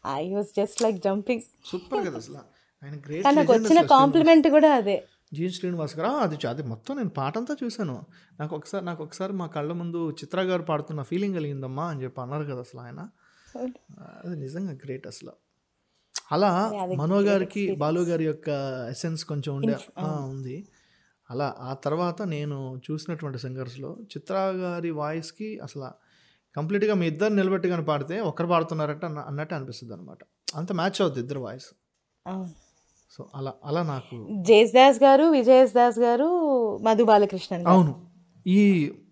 I was just like jumping super కదా అసలు. ఆయన గ్రేట్ కానీ నాకు వచ్చిన కాంప్లిమెంట్ కూడా అదే. జీ శ్రీనివాస్ గారు అది అది మొత్తం నేను పాట అంతా చూశాను. నాకు ఒకసారి నాకు ఒకసారి మా కళ్ళ ముందు చిత్ర గారు పాడుతున్న ఫీలింగ్ కలిగిందమ్మా అని చెప్పి అన్నారు కదా అసలు ఆయన. అది నిజంగా గ్రేట్ అసలు. అలా మనో గారికి బాలు గారి యొక్క ఎసెన్స్ కొంచెం ఉండే ఉంది. అలా ఆ తర్వాత నేను చూసినటువంటి సింగర్స్లో చిత్ర గారి వాయిస్కి అసలు కంప్లీట్గా మీ ఇద్దరు నిలబెట్టి కానీ పాడితే ఒకరు పాడుతున్నారట అన్న- అన్నట్టు అనిపిస్తుంది అనమాట అంత మ్యాచ్ అవుతుంది ఇద్దరు వాయిస్. సో అలా అలా నాకు జేస్ దాస్ గారు విజయస్ దాస్ గారు మధు బాలకృష్ణన్ అవును. ఈ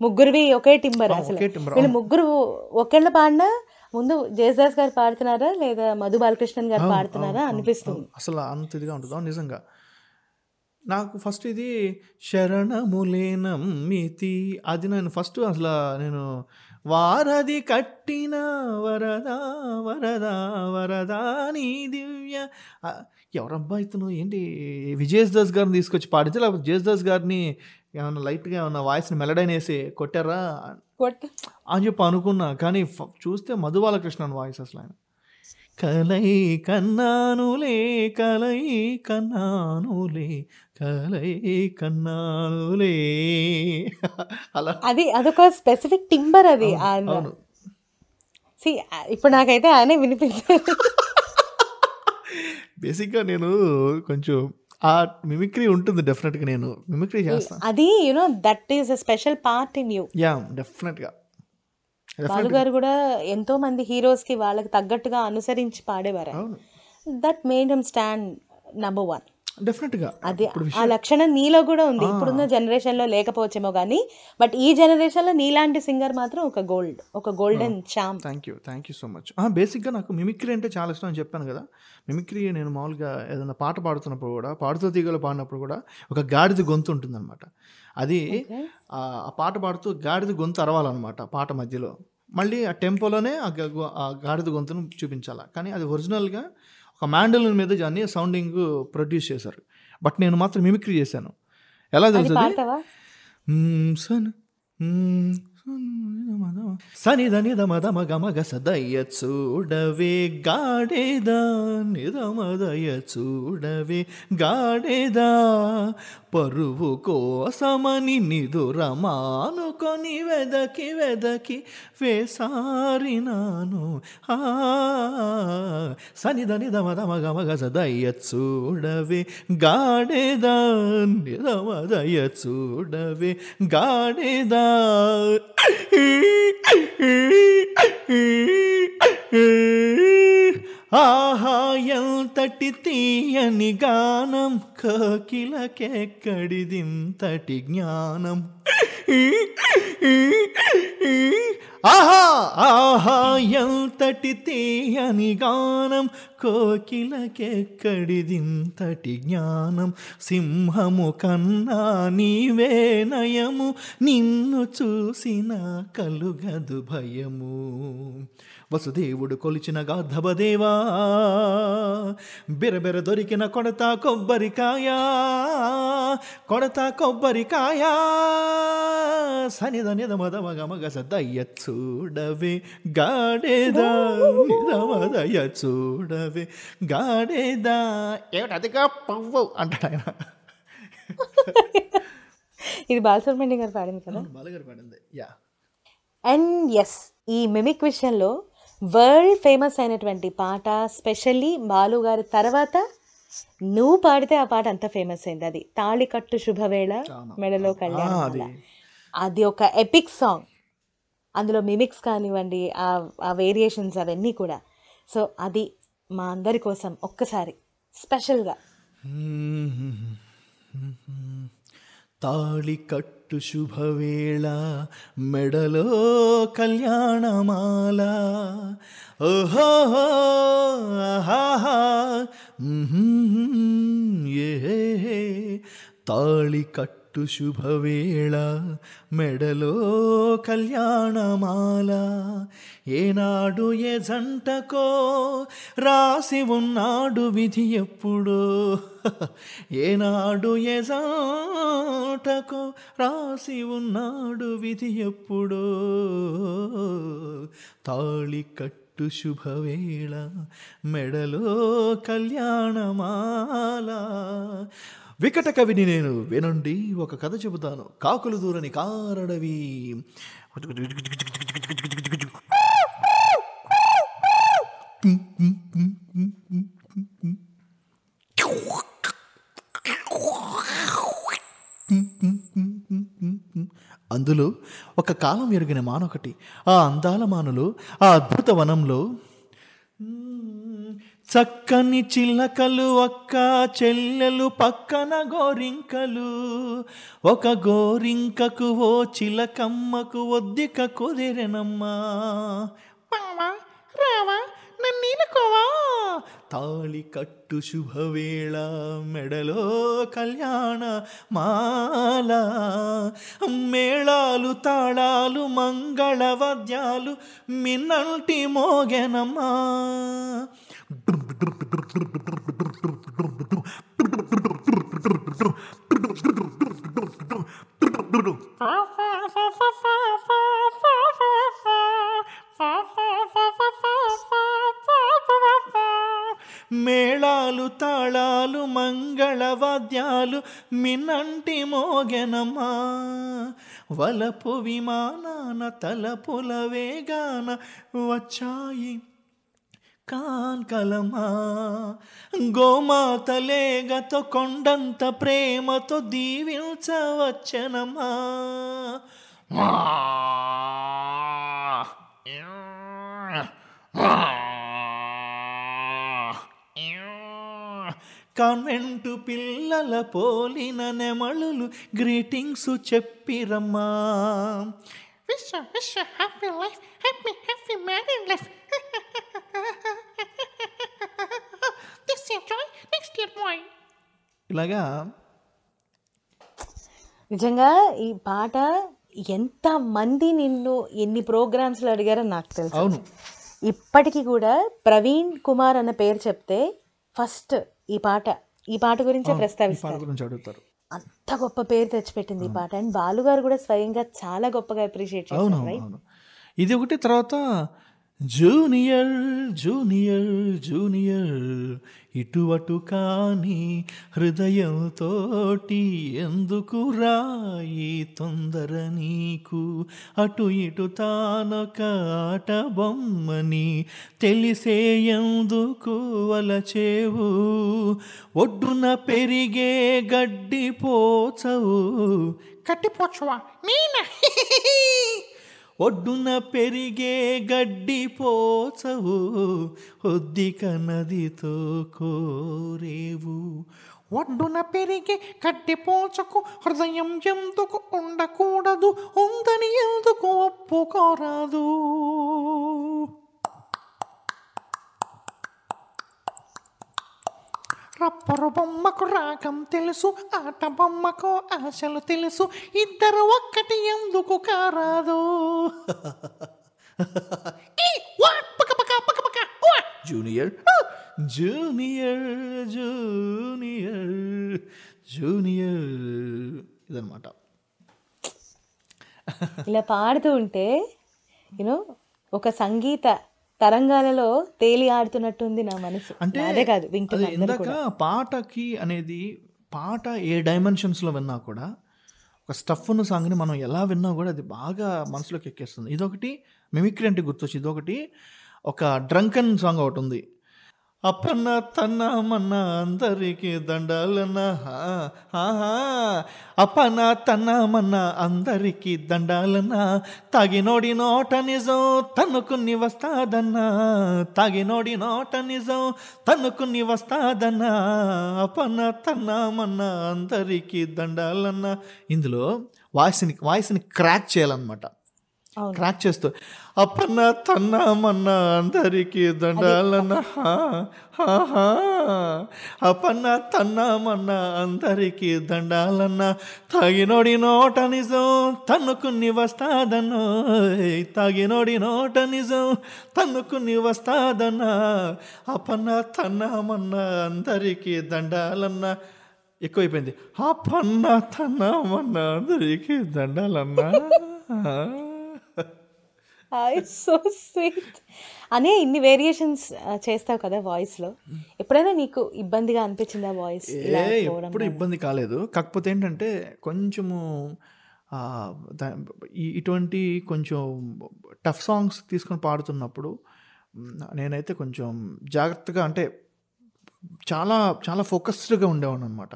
ముగ్గురివి ఒకే టింబర్ అసలు. వీళ్ళు ముగ్గురు ఒకళ్ళ పాడినా ముందు జేసదాస్ గారు పాడుతున్నారా లేదా మధు బాలకృష్ణన్ గారు పాడుతున్నారా అనిపిస్తుంది? అసలు అంత ఇదిగా ఉంటుందో? నిజంగా. నాకు ఫస్ట్ ఇది శరణములేనమ్మితి అది నేను ఫస్ట్ అసలు నేను వారది కట్టిన వరదా వరదా వరదా నీ దివ్య. ఎవరబ్బా ఇతను? ఏంటి? విజయస్ దాస్ గారిని తీసుకొచ్చి పాడితే లేకపోతే జేస్ దాస్ గారిని ఏమన్నా లైట్గా ఏమన్నా వాయిస్ని మెలడైన్ వేసి కొట్టారా? కొట్ట. అని చెప్పి అనుకున్నా. కానీ చూస్తే మధు బాలకృష్ణన్ వాయిస్ అసలు ఆయన. కలై కన్నానులే కలై కన్నానులే కలై కన్నానులే. అలా. అది అదొక స్పెసిఫిక్ టింబర్ అది అవును ఇప్పుడు నాకైతే ఆయనే వినిపించారు బేసిక్గా నేను కొంచెం ఆ మిమిక్రీ ఉంటుంది డెఫినెట్గా నేను. మిమిక్రీ చేస్తాను అది you know that is a special part in you yeah డెఫినెట్గా బాలు గారు కూడా ఎంతో మంది హీరోస్కి వాళ్ళకి తగ్గట్టుగా అనుసరించి పాడేవారు. That made him stand number one డెఫినెట్గా అది ఆ లక్షణం నీలో కూడా ఉంది. ఇప్పుడున్న జనరేషన్లో లేకపోవచ్చేమో కానీ బట్ ఈ జనరేషన్లో నీలాంటి సింగర్ మాత్రం ఒక గోల్డ్ ఒక golden charm. Thank you thank you so much బేసిక్గా నాకు మిమిక్రీ అంటే చాలా ఇష్టం అని చెప్పాను కదా. మిమిక్రీ నేను మామూలుగా ఏదైనా పాట పాడుతున్నప్పుడు కూడా పాడుతూ తీగలు పాడినప్పుడు కూడా ఒక గాడిద గొంతు ఉంటుందన్నమాట. అది ఆ పాట పాడుతూ గాడిద గొంతు అరవాలన్నమాట పాట మధ్యలో. మళ్ళీ ఆ టెంపోలోనే ఆ గాడిద గొంతును చూపించాలి. కానీ అది ఒరిజినల్గా ఒక మ్యాండలిన్ మీద దాన్ని సౌండింగ్ ప్రొడ్యూస్ చేశారు. బట్ నేను మాత్రం మిమిక్రీ చేశాను. ఎలా తెలుసు సన్ మ్మ్, సన్ మద మ- సదయ్య చూడవే గాడేద నిదమదయ చూడవే గాడేద పరువు కోసమని నిదురమానుకొని వెదకి వెదకి వేసారినాను. ఆ సని దని దమ సదయ్య చూడవే గాడేద నిదమదయ చూడవే గాడేద ఆహా ఎంతటి తీయని గానం కోకిలకెక్కడిదింతటి జ్ఞానం. ఆహా ఆహా ఎంతటి తీయని గానం కోకిలకెక్కడిదింతటి జ్ఞానం సింహము కన్నా నీవే నయము నిన్ను చూసిన కలుగదు భయము. వసుదేవుడు కొలిచిన గాధవదేవా బెరబెర దొరికిన కొడత కొబ్బరికాయ కొడత కొబ్బరికాయ సనిద నిద మద మగ మగ సదయ్య చూడవే గాడేదా నిదమదయ చూడవే. గాడేదా? ఏమిటి? అదిగా పవ్వు అంటాడు ఆయన. ఇది బాలసుబ్రహ్మణ్యం గారు పాడింది కదా? బాలగారు పడింది. యా. అండ్ ఎస్ ఈ మిమిక్ విషయంలో వరల్డ్ ఫేమస్ అయినటువంటి పాట స్పెషల్లీ బాలు గారి తర్వాత నువ్వు పాడితే ఆ పాట అంత ఫేమస్ అయింది. అది తాళికట్టు శుభవేళ మెడలో కళ్యాణం అది. ఒక ఎపిక్ సాంగ్ అందులో మిమిక్స్ కానివ్వండి ఆ ఆ వేరియేషన్స్ అవన్నీ కూడా. సో అది మా అందరి కోసం ఒక్కసారి స్పెషల్గా. తాళి కట్టు శుభవేళ మెడలో కళ్యాణమాల. ఓహో ఏ తాళి కట్టు కట్టు శుభవేళ మెడలో కళ్యాణమాల. ఏనాడు ఏ జంటకో రాసి ఉన్నాడు విధి ఎప్పుడో. ఏనాడు ఏ జంటకో రాసి ఉన్నాడు విధి ఎప్పుడో. తాళి కట్టు శుభవేళ మెడలో కళ్యాణమాల. వికట కవిని నేను వినండి ఒక కథ చెబుతాను. కాకులు దూరని కారడవి. అందులో ఒక కాలం ఎరిగిన మానొకటి. ఆ అందాల మానులు ఆ అద్భుత వనంలో చక్కని చిల్లకలు అక్క చెల్లెలు పక్కన గోరింకలు. ఒక గోరింకకు ఓ చిలకమ్మకు ఒద్దిక కుదిరెనమ్మా. రావా నన్నీనుకోవా తాళి కట్టు శుభవేళ మెడలో కళ్యాణ మాల. మేళాలు తాళాలు మంగళవాద్యాలు మిన్నంటి మోగెనమ్మా. మేళాలు తాళాలు మంగళవాద్యాలు మినంటి మోగెనమా వలపు విమానాన తలపుల వేగాన వచ్చాయి. కాంకలమా గోమాతలేగతో కొండంత ప్రేమతో దీవించవచ్చనమ్మా. కాన్వెంటు పిల్లల పోలిన నెమళులు గ్రీటింగ్స్ చెప్పిరమ్మా. Wish you, wish you happy life, happy, happy year boy. ఇలాగా నిజంగా ఈ పాట ఎంత మంది నిన్ను ఎన్ని ప్రోగ్రామ్స్లో అడిగారో నాకు తెలుసు. అవును. ఇప్పటికీ కూడా ప్రవీణ్ కుమార్ అన్న పేరు చెప్తే ఫస్ట్ ఈ పాట ఈ పాట గురించే ఈ పాట ప్రస్తావిస్తారు. గురించి అడుగుతారు. అంత గొప్ప పేరు తెచ్చిపెట్టింది ఈ పాట. అండ్ బాలు గారు కూడా స్వయంగా చాలా గొప్పగా అప్రిషియేట్ అవును. ఇది ఒకటి తర్వాత జూనియర్ జూనియర్ జూనియర్. ఇటు అటు కాని హృదయంతోటి ఎందుకు రాయి తొందర నీకు? అటు ఇటు తానొక ఆట బొమ్మని తెలిసే ఎందుకు వలచేవు? ఒడ్డున పెరిగే గడ్డి పోచవు. కట్టిపోచువా నేనా? ఒడ్డున పెరిగే గడ్డి పోచవు ఒద్దిక నదితో కోరేవు. ఒడ్డున పెరిగి కట్టిపోచకు హృదయం ఎందుకు ఉండకూడదు? ఉందని ఎందుకు ఒప్పుకోరాదు? రప్పరు బొమ్మకు రాగం తెలుసు ఆట బొమ్మకు ఆశలు తెలుసు ఇద్దరు ఒక్కటి ఎందుకు కారాదు? ఈ, వా, పక పక పక పక, వా. జూనియర్. జూనియర్ జూనియర్ జూనియర్ ఇదనమాట ఇలా పాడుతూ ఉంటే యూనో ఒక సంగీత తరంగాలలో తేలి ఆడుతున్నట్టుంది నా మనసు. అంటే అదే కాదు ఇందాక పాటకి అనేది పాట ఏ డైమెన్షన్స్లో విన్నా కూడా ఒక స్టఫ్ను సాంగ్ని మనం ఎలా విన్నా కూడా అది బాగా మనసులోకి ఎక్కేస్తుంది. ఇదొకటి మిమిక్రీ అంటే గుర్తొచ్చి ఇదొకటి ఒక డ్రంకన్ సాంగ్ ఒకటి ఉంది. అప్పన్న తన్న మన్న అందరికీ దండాలన్న. అప్పన్న తన్న మన్న అందరికీ దండాలన్న. తాగినోడి నోట నిజం తన్నుకుని వస్తాదన్నా. తాగినోడి నోట నిజం తన్నుకుని వస్తాదన్నా. అప్పన్న తన్న మన్న అందరికీ దండాలన్న. ఇందులో వాయిస్ని వాయిస్ని క్రాక్ చేయాలన్నమాట. క్రాక్ చేస్తూ అప్పన్న తన్న మన్న అందరికీ దండాలన్న హా, హా, హా. అప్పన్న తన్న మన్న అందరికీ దండాలన్న తాగినోడి నోట నిజం తన్నుకుని వస్తాదన్న తాగినోడి నోట నిజం తన్నుకుని వస్తాదన్న అప్పన్న తన్న మన్న అందరికీ దండాలన్న. ఎక్కువైపోయింది. అప్పన్న తన్న మన్న అందరికీ దండాలన్నా. సో స్వీట్ అనే ఇన్ని వేరియేషన్స్ చేస్తావు కదా వాయిస్లో. ఎప్పుడైనా నీకు ఇబ్బందిగా అనిపించిందా వాయిస్ ఎప్పుడు ఇబ్బంది కాలేదు. కాకపోతే ఏంటంటే కొంచెము ఇటువంటి కొంచెం టఫ్ సాంగ్స్ తీసుకొని పాడుతున్నప్పుడు నేనైతే కొంచెం జాగ్రత్తగా అంటే చాలా చాలా ఫోకస్డ్గా ఉండేవాడు అనమాట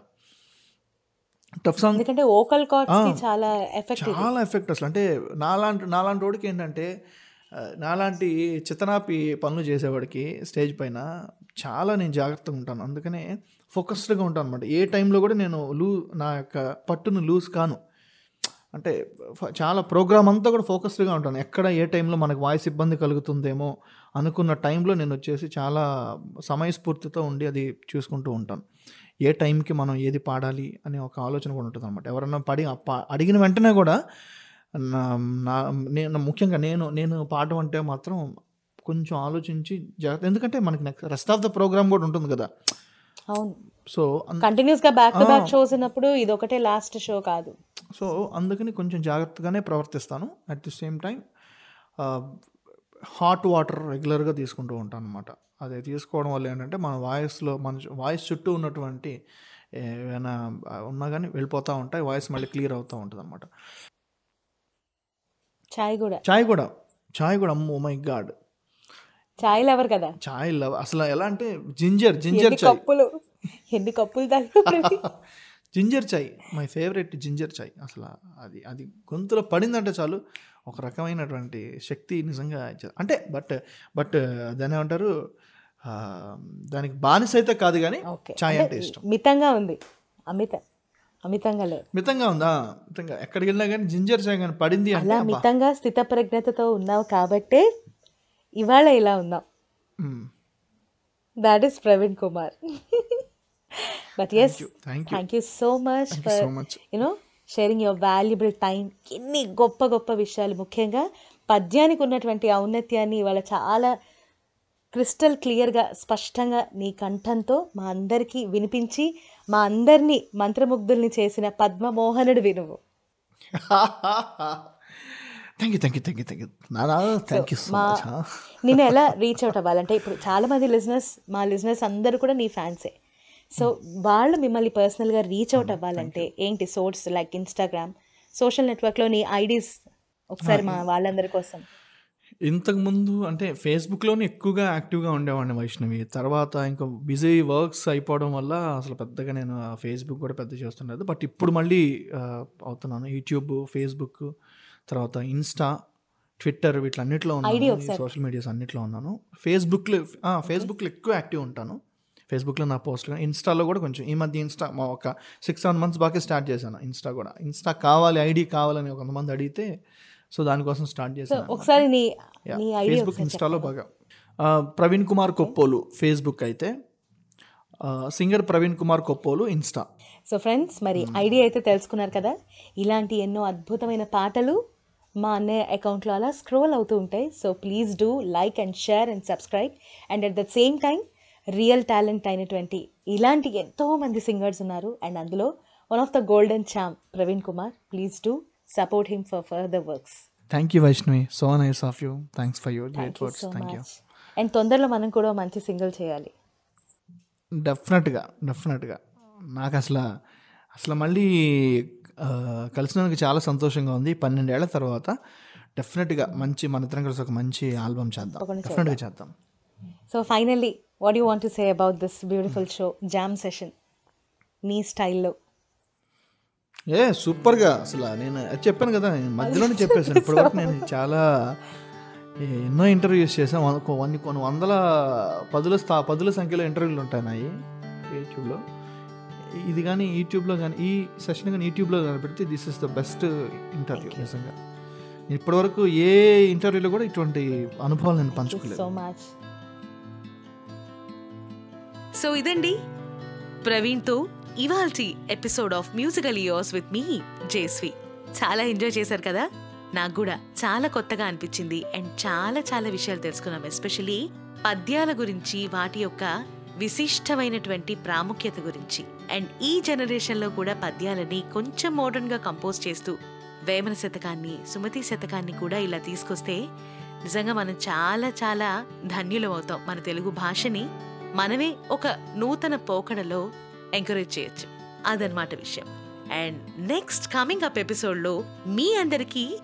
టఫ్ సాంగ్ ఎందుకంటే ఓకల్ కార్డ్స్ చాలా ఎఫెక్ట్ చాలా ఎఫెక్ట్ అసలు. అంటే నాలాంటి నాలాంటి వాడికి ఏంటంటే నాలాంటి చితనాపి పనులు చేసేవాడికి స్టేజ్ పైన చాలా నేను జాగ్రత్తగా ఉంటాను. అందుకనే ఫోకస్డ్గా ఉంటాను అనమాట ఏ టైంలో కూడా నేను లూ నా యొక్క పట్టును లూజ్ కాను. అంటే చాలా ప్రోగ్రామ్ అంతా కూడా ఫోకస్డ్గా ఉంటాను. ఎక్కడ ఏ టైంలో మనకు వాయిస్ ఇబ్బంది కలుగుతుందేమో అనుకున్న టైంలో నేను వచ్చేసి చాలా సమయస్ఫూర్తితో ఉండి అది చూసుకుంటూ ఉంటాను. ఏ టైంకి మనం ఏది పాడాలి అనే ఒక ఆలోచన కూడా ఉంటుంది అనమాట ఎవరన్నా పడి అడిగిన వెంటనే కూడా నా నేను ముఖ్యంగా నేను నేను పాడడం అంటే మాత్రం కొంచెం ఆలోచించి జాగ్రత్త ఎందుకంటే మనకి next rest of the programme కూడా ఉంటుంది కదా. అవును. సో అన్- కంటిన్యూస్గా బ్యాక్ టు బ్యాక్. షోస్ ఉన్నప్పుడు ఇది ఒకటే లాస్ట్ షో కాదు. సో అందుకని కొంచెం జాగ్రత్తగానే ప్రవర్తిస్తాను. At the same time hot water రెగ్యులర్గా తీసుకుంటూ ఉంటాను అనమాట అది తీసుకోవడం వల్ల ఏంటంటే మన వాయిస్లో మన వాయిస్ చుట్టూ ఉన్నటువంటి ఏమైనా ఉన్నా కానీ వెళ్ళిపోతూ ఉంటాయి వాయిస్ మళ్ళీ క్లియర్ అవుతూ ఉంటుంది అనమాట చాయ్ కూడా. చాయ్ కూడా. చాయ్ కూడా అమ్మో మై గాడ్. చాయ్ లవర్ కదా? చాయ్ లవ్ అసలు ఎలా అంటే జింజర్ జింజర్ కప్పులు ఎన్ని కప్పులు ginger chai my favourite ginger chai. అసలు అది అది గొంతులో పడిందంటే చాలు. ఒక రకమైనటువంటి శక్తి నిజంగా అంటే బట్ బట్ దాని ఏమంటారు? దానికి బానిస అయితే కాదు కానీ చాయ్ అంటే ఇష్టం. మితంగా ఉంది. అమిత అమితంగా లేదు. మితంగా ఉందా? మితంగా. ఎక్కడికి వెళ్ళినా కానీ జింజర్ చాయ్ కానీ పడింది అలా. మితంగా స్థితప్రజ్ఞతతో ఉన్నావు కాబట్టే ఇవాళ ఇలా ఉన్నావు. That is Praveen Kumar. But yes thank you so much for you know sharing your valuable time ఎన్ని గొప్ప గొప్ప విషయాలు. ముఖ్యంగా పద్యానికి ఉన్నటువంటి ఔన్నత్యాన్ని ఇవాళ చాలా క్రిస్టల్ క్లియర్గా స్పష్టంగా నీ కంఠంతో మా అందరికీ వినిపించి మా అందరినీ మంత్రముగ్ధుల్ని చేసిన పద్మమోహనుడు వినువు thank you thank you thank you thank you నానా థ్యాంక్ యూ సో మా మచ్ నేను ఎలా రీచ్ అవుట్ అవ్వాలంటే ఇప్పుడు చాలా మంది లిజినెస్ మా లిజినెస్ అందరూ కూడా నీ ఫ్యాన్సే సో వాళ్ళు మిమ్మల్ని పర్సనల్గా రీచ్ అవుట్ అవ్వాలంటే ఏంటి సోర్స్ లైక్ ఇన్స్టాగ్రామ్ సోషల్ నెట్వర్క్లో నీ ఐడీస్ ఒకసారి మా వాళ్ళందరి కోసం. ఇంతకుముందు అంటే ఫేస్బుక్లోనే ఎక్కువగా యాక్టివ్గా ఉండేవాడిని వైష్ణవి. తర్వాత ఇంకా బిజీ వర్క్స్ అయిపోవడం వల్ల అసలు పెద్దగా నేను ఫేస్బుక్ కూడా పెద్ద చేస్తుండదు. బట్ ఇప్పుడు మళ్ళీ అవుతున్నాను. యూట్యూబ్ ఫేస్బుక్ తర్వాత ఇన్స్టా ట్విట్టర్ వీటిలన్నిటిలో ఉన్నాను. సోషల్ మీడియాస్ అన్నిట్లో ఉన్నాను. ఫేస్బుక్లో ఫేస్బుక్లో ఎక్కువ యాక్టివ్ ఉంటాను. ఫేస్బుక్లో నా పోస్ట్లు ఇన్స్టాలో కూడా కొంచెం ఈ మధ్య ఇన్స్టా మా ఒక సిక్స్ సెవెన్ మంత్స్ బాగా స్టార్ట్ చేశాను ఇన్స్టా కూడా. ఇన్స్టా కావాలి ఐడి కావాలని కొంతమంది అడిగితే సో దానికోసం స్టార్ట్ చేశాను ఒకసారి ఫేస్బుక్ ఇన్స్టాలో బాగా. ప్రవీణ్ కుమార్ కొప్పోలు ఫేస్బుక్ అయితే singer Praveen Kumar Koppolu Insta so friends మరి ఐడి అయితే తెలుసుకున్నారు కదా? ఇలాంటి ఎన్నో అద్భుతమైన పాటలు మా అన్నయ్య అకౌంట్లో అలా స్క్రోల్ అవుతూ ఉంటాయి. So please do like and share and subscribe and at the same time real talent అయినటువంటి ఇలాంటి ఎంతో మంది సింగర్స్ ఉన్నారు. అండ్ అందులో one of the golden charm Praveen Kumar. Please do support him for further works. Thank you Vaishnavi so nice of you thanks for your great you words so thank you and తొందరలో మనం కూడా మంచి సింగిల్ చేయాలి. డెఫినెట్గా డెఫినెట్గా నాకు అసలు అసలు మళ్ళీ కలిసినందుకు చాలా సంతోషంగా ఉంది. పన్నెండేళ్ళ తర్వాత డెఫినెట్గా మంచి మన ఇద్దరం కలిసి ఒక మంచి ఆల్బమ్ చేద్దాం. డెఫినెట్గా చేద్దాం. So finally what you want to say about this beautiful show jam session నీ స్టైల్లో. ఏ సూపర్గా అసలు నేను చెప్పాను కదా మధ్యలోనే చెప్పేసాను ఇప్పటివరకు నేను చాలా ఎన్నో ఇంటర్వ్యూస్ వన్- కొన్ని కొన్ని వందల పదుల స్థా పదుల సంఖ్యలో ఇంటర్వ్యూలు ఉంటాయి నాయి యూట్యూబ్లో. ఇది కానీ యూట్యూబ్లో కానీ ఈ సెషన్ కానీ యూట్యూబ్లో కానీ పెడితే this is the best interview నిజంగా. ఇప్పటివరకు ఏ ఇంటర్వ్యూలో కూడా ఇటువంటి అనుభవాలు నేను పంచుకోలేదు. సో మచ్ సో ఇదండి. ప్రవీణ్తో ఇవాల్టి episode of musical years with me Jesvi చాలా ఎంజాయ్ చేశారు కదా? నాకు కూడా చాలా కొత్తగా అనిపించింది. అండ్ చాలా చాలా విషయాలు తెలుసుకున్నాం ఎస్పెషలీ పద్యాల గురించి వాటి యొక్క విశిష్టమైనటువంటి ప్రాముఖ్యత గురించి. అండ్ ఈ జనరేషన్లో కూడా పద్యాలని కొంచెం మోడర్న్గా కంపోజ్ చేస్తూ వేమన శతకాన్ని సుమతి శతకాన్ని కూడా ఇలా తీసుకొస్తే నిజంగా మనం చాలా చాలా ధన్యులం అవుతాం మన తెలుగు భాషని. మనమే ఒక నూతన పోకడలో ఎంకరేజ్ చేయొచ్చు. అదనమాట విషయం. అండ్ నెక్స్ట్ కమింగ్ అప్ ఎపిసోడ్లో మీ అందరికీ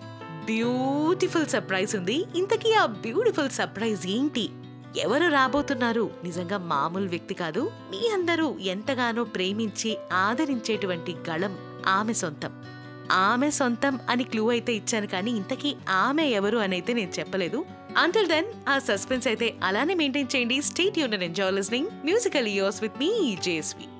బ్యూటిఫుల్ సర్ప్రైజ్ ఉంది. ఇంతకీ ఆ బ్యూటిఫుల్ సర్ప్రైజ్ ఏంటి? ఎవరు రాబోతున్నారు? నిజంగా మామూలు వ్యక్తి కాదు. మీ అందరూ ఎంతగానో ప్రేమించి ఆదరించేటువంటి గళం ఆమె సొంతం. ఆమె సొంతం అని క్లూ అయితే ఇచ్చాను కానీ ఇంతకీ ఆమె ఎవరు అని అయితే నేను చెప్పలేదు. అంటిల్ దెన్ ఆ సస్పెన్స్ అయితే అలానే మెయింటైన్ చేయండి. Stay tune and enjoy listening musical years with me Jesvi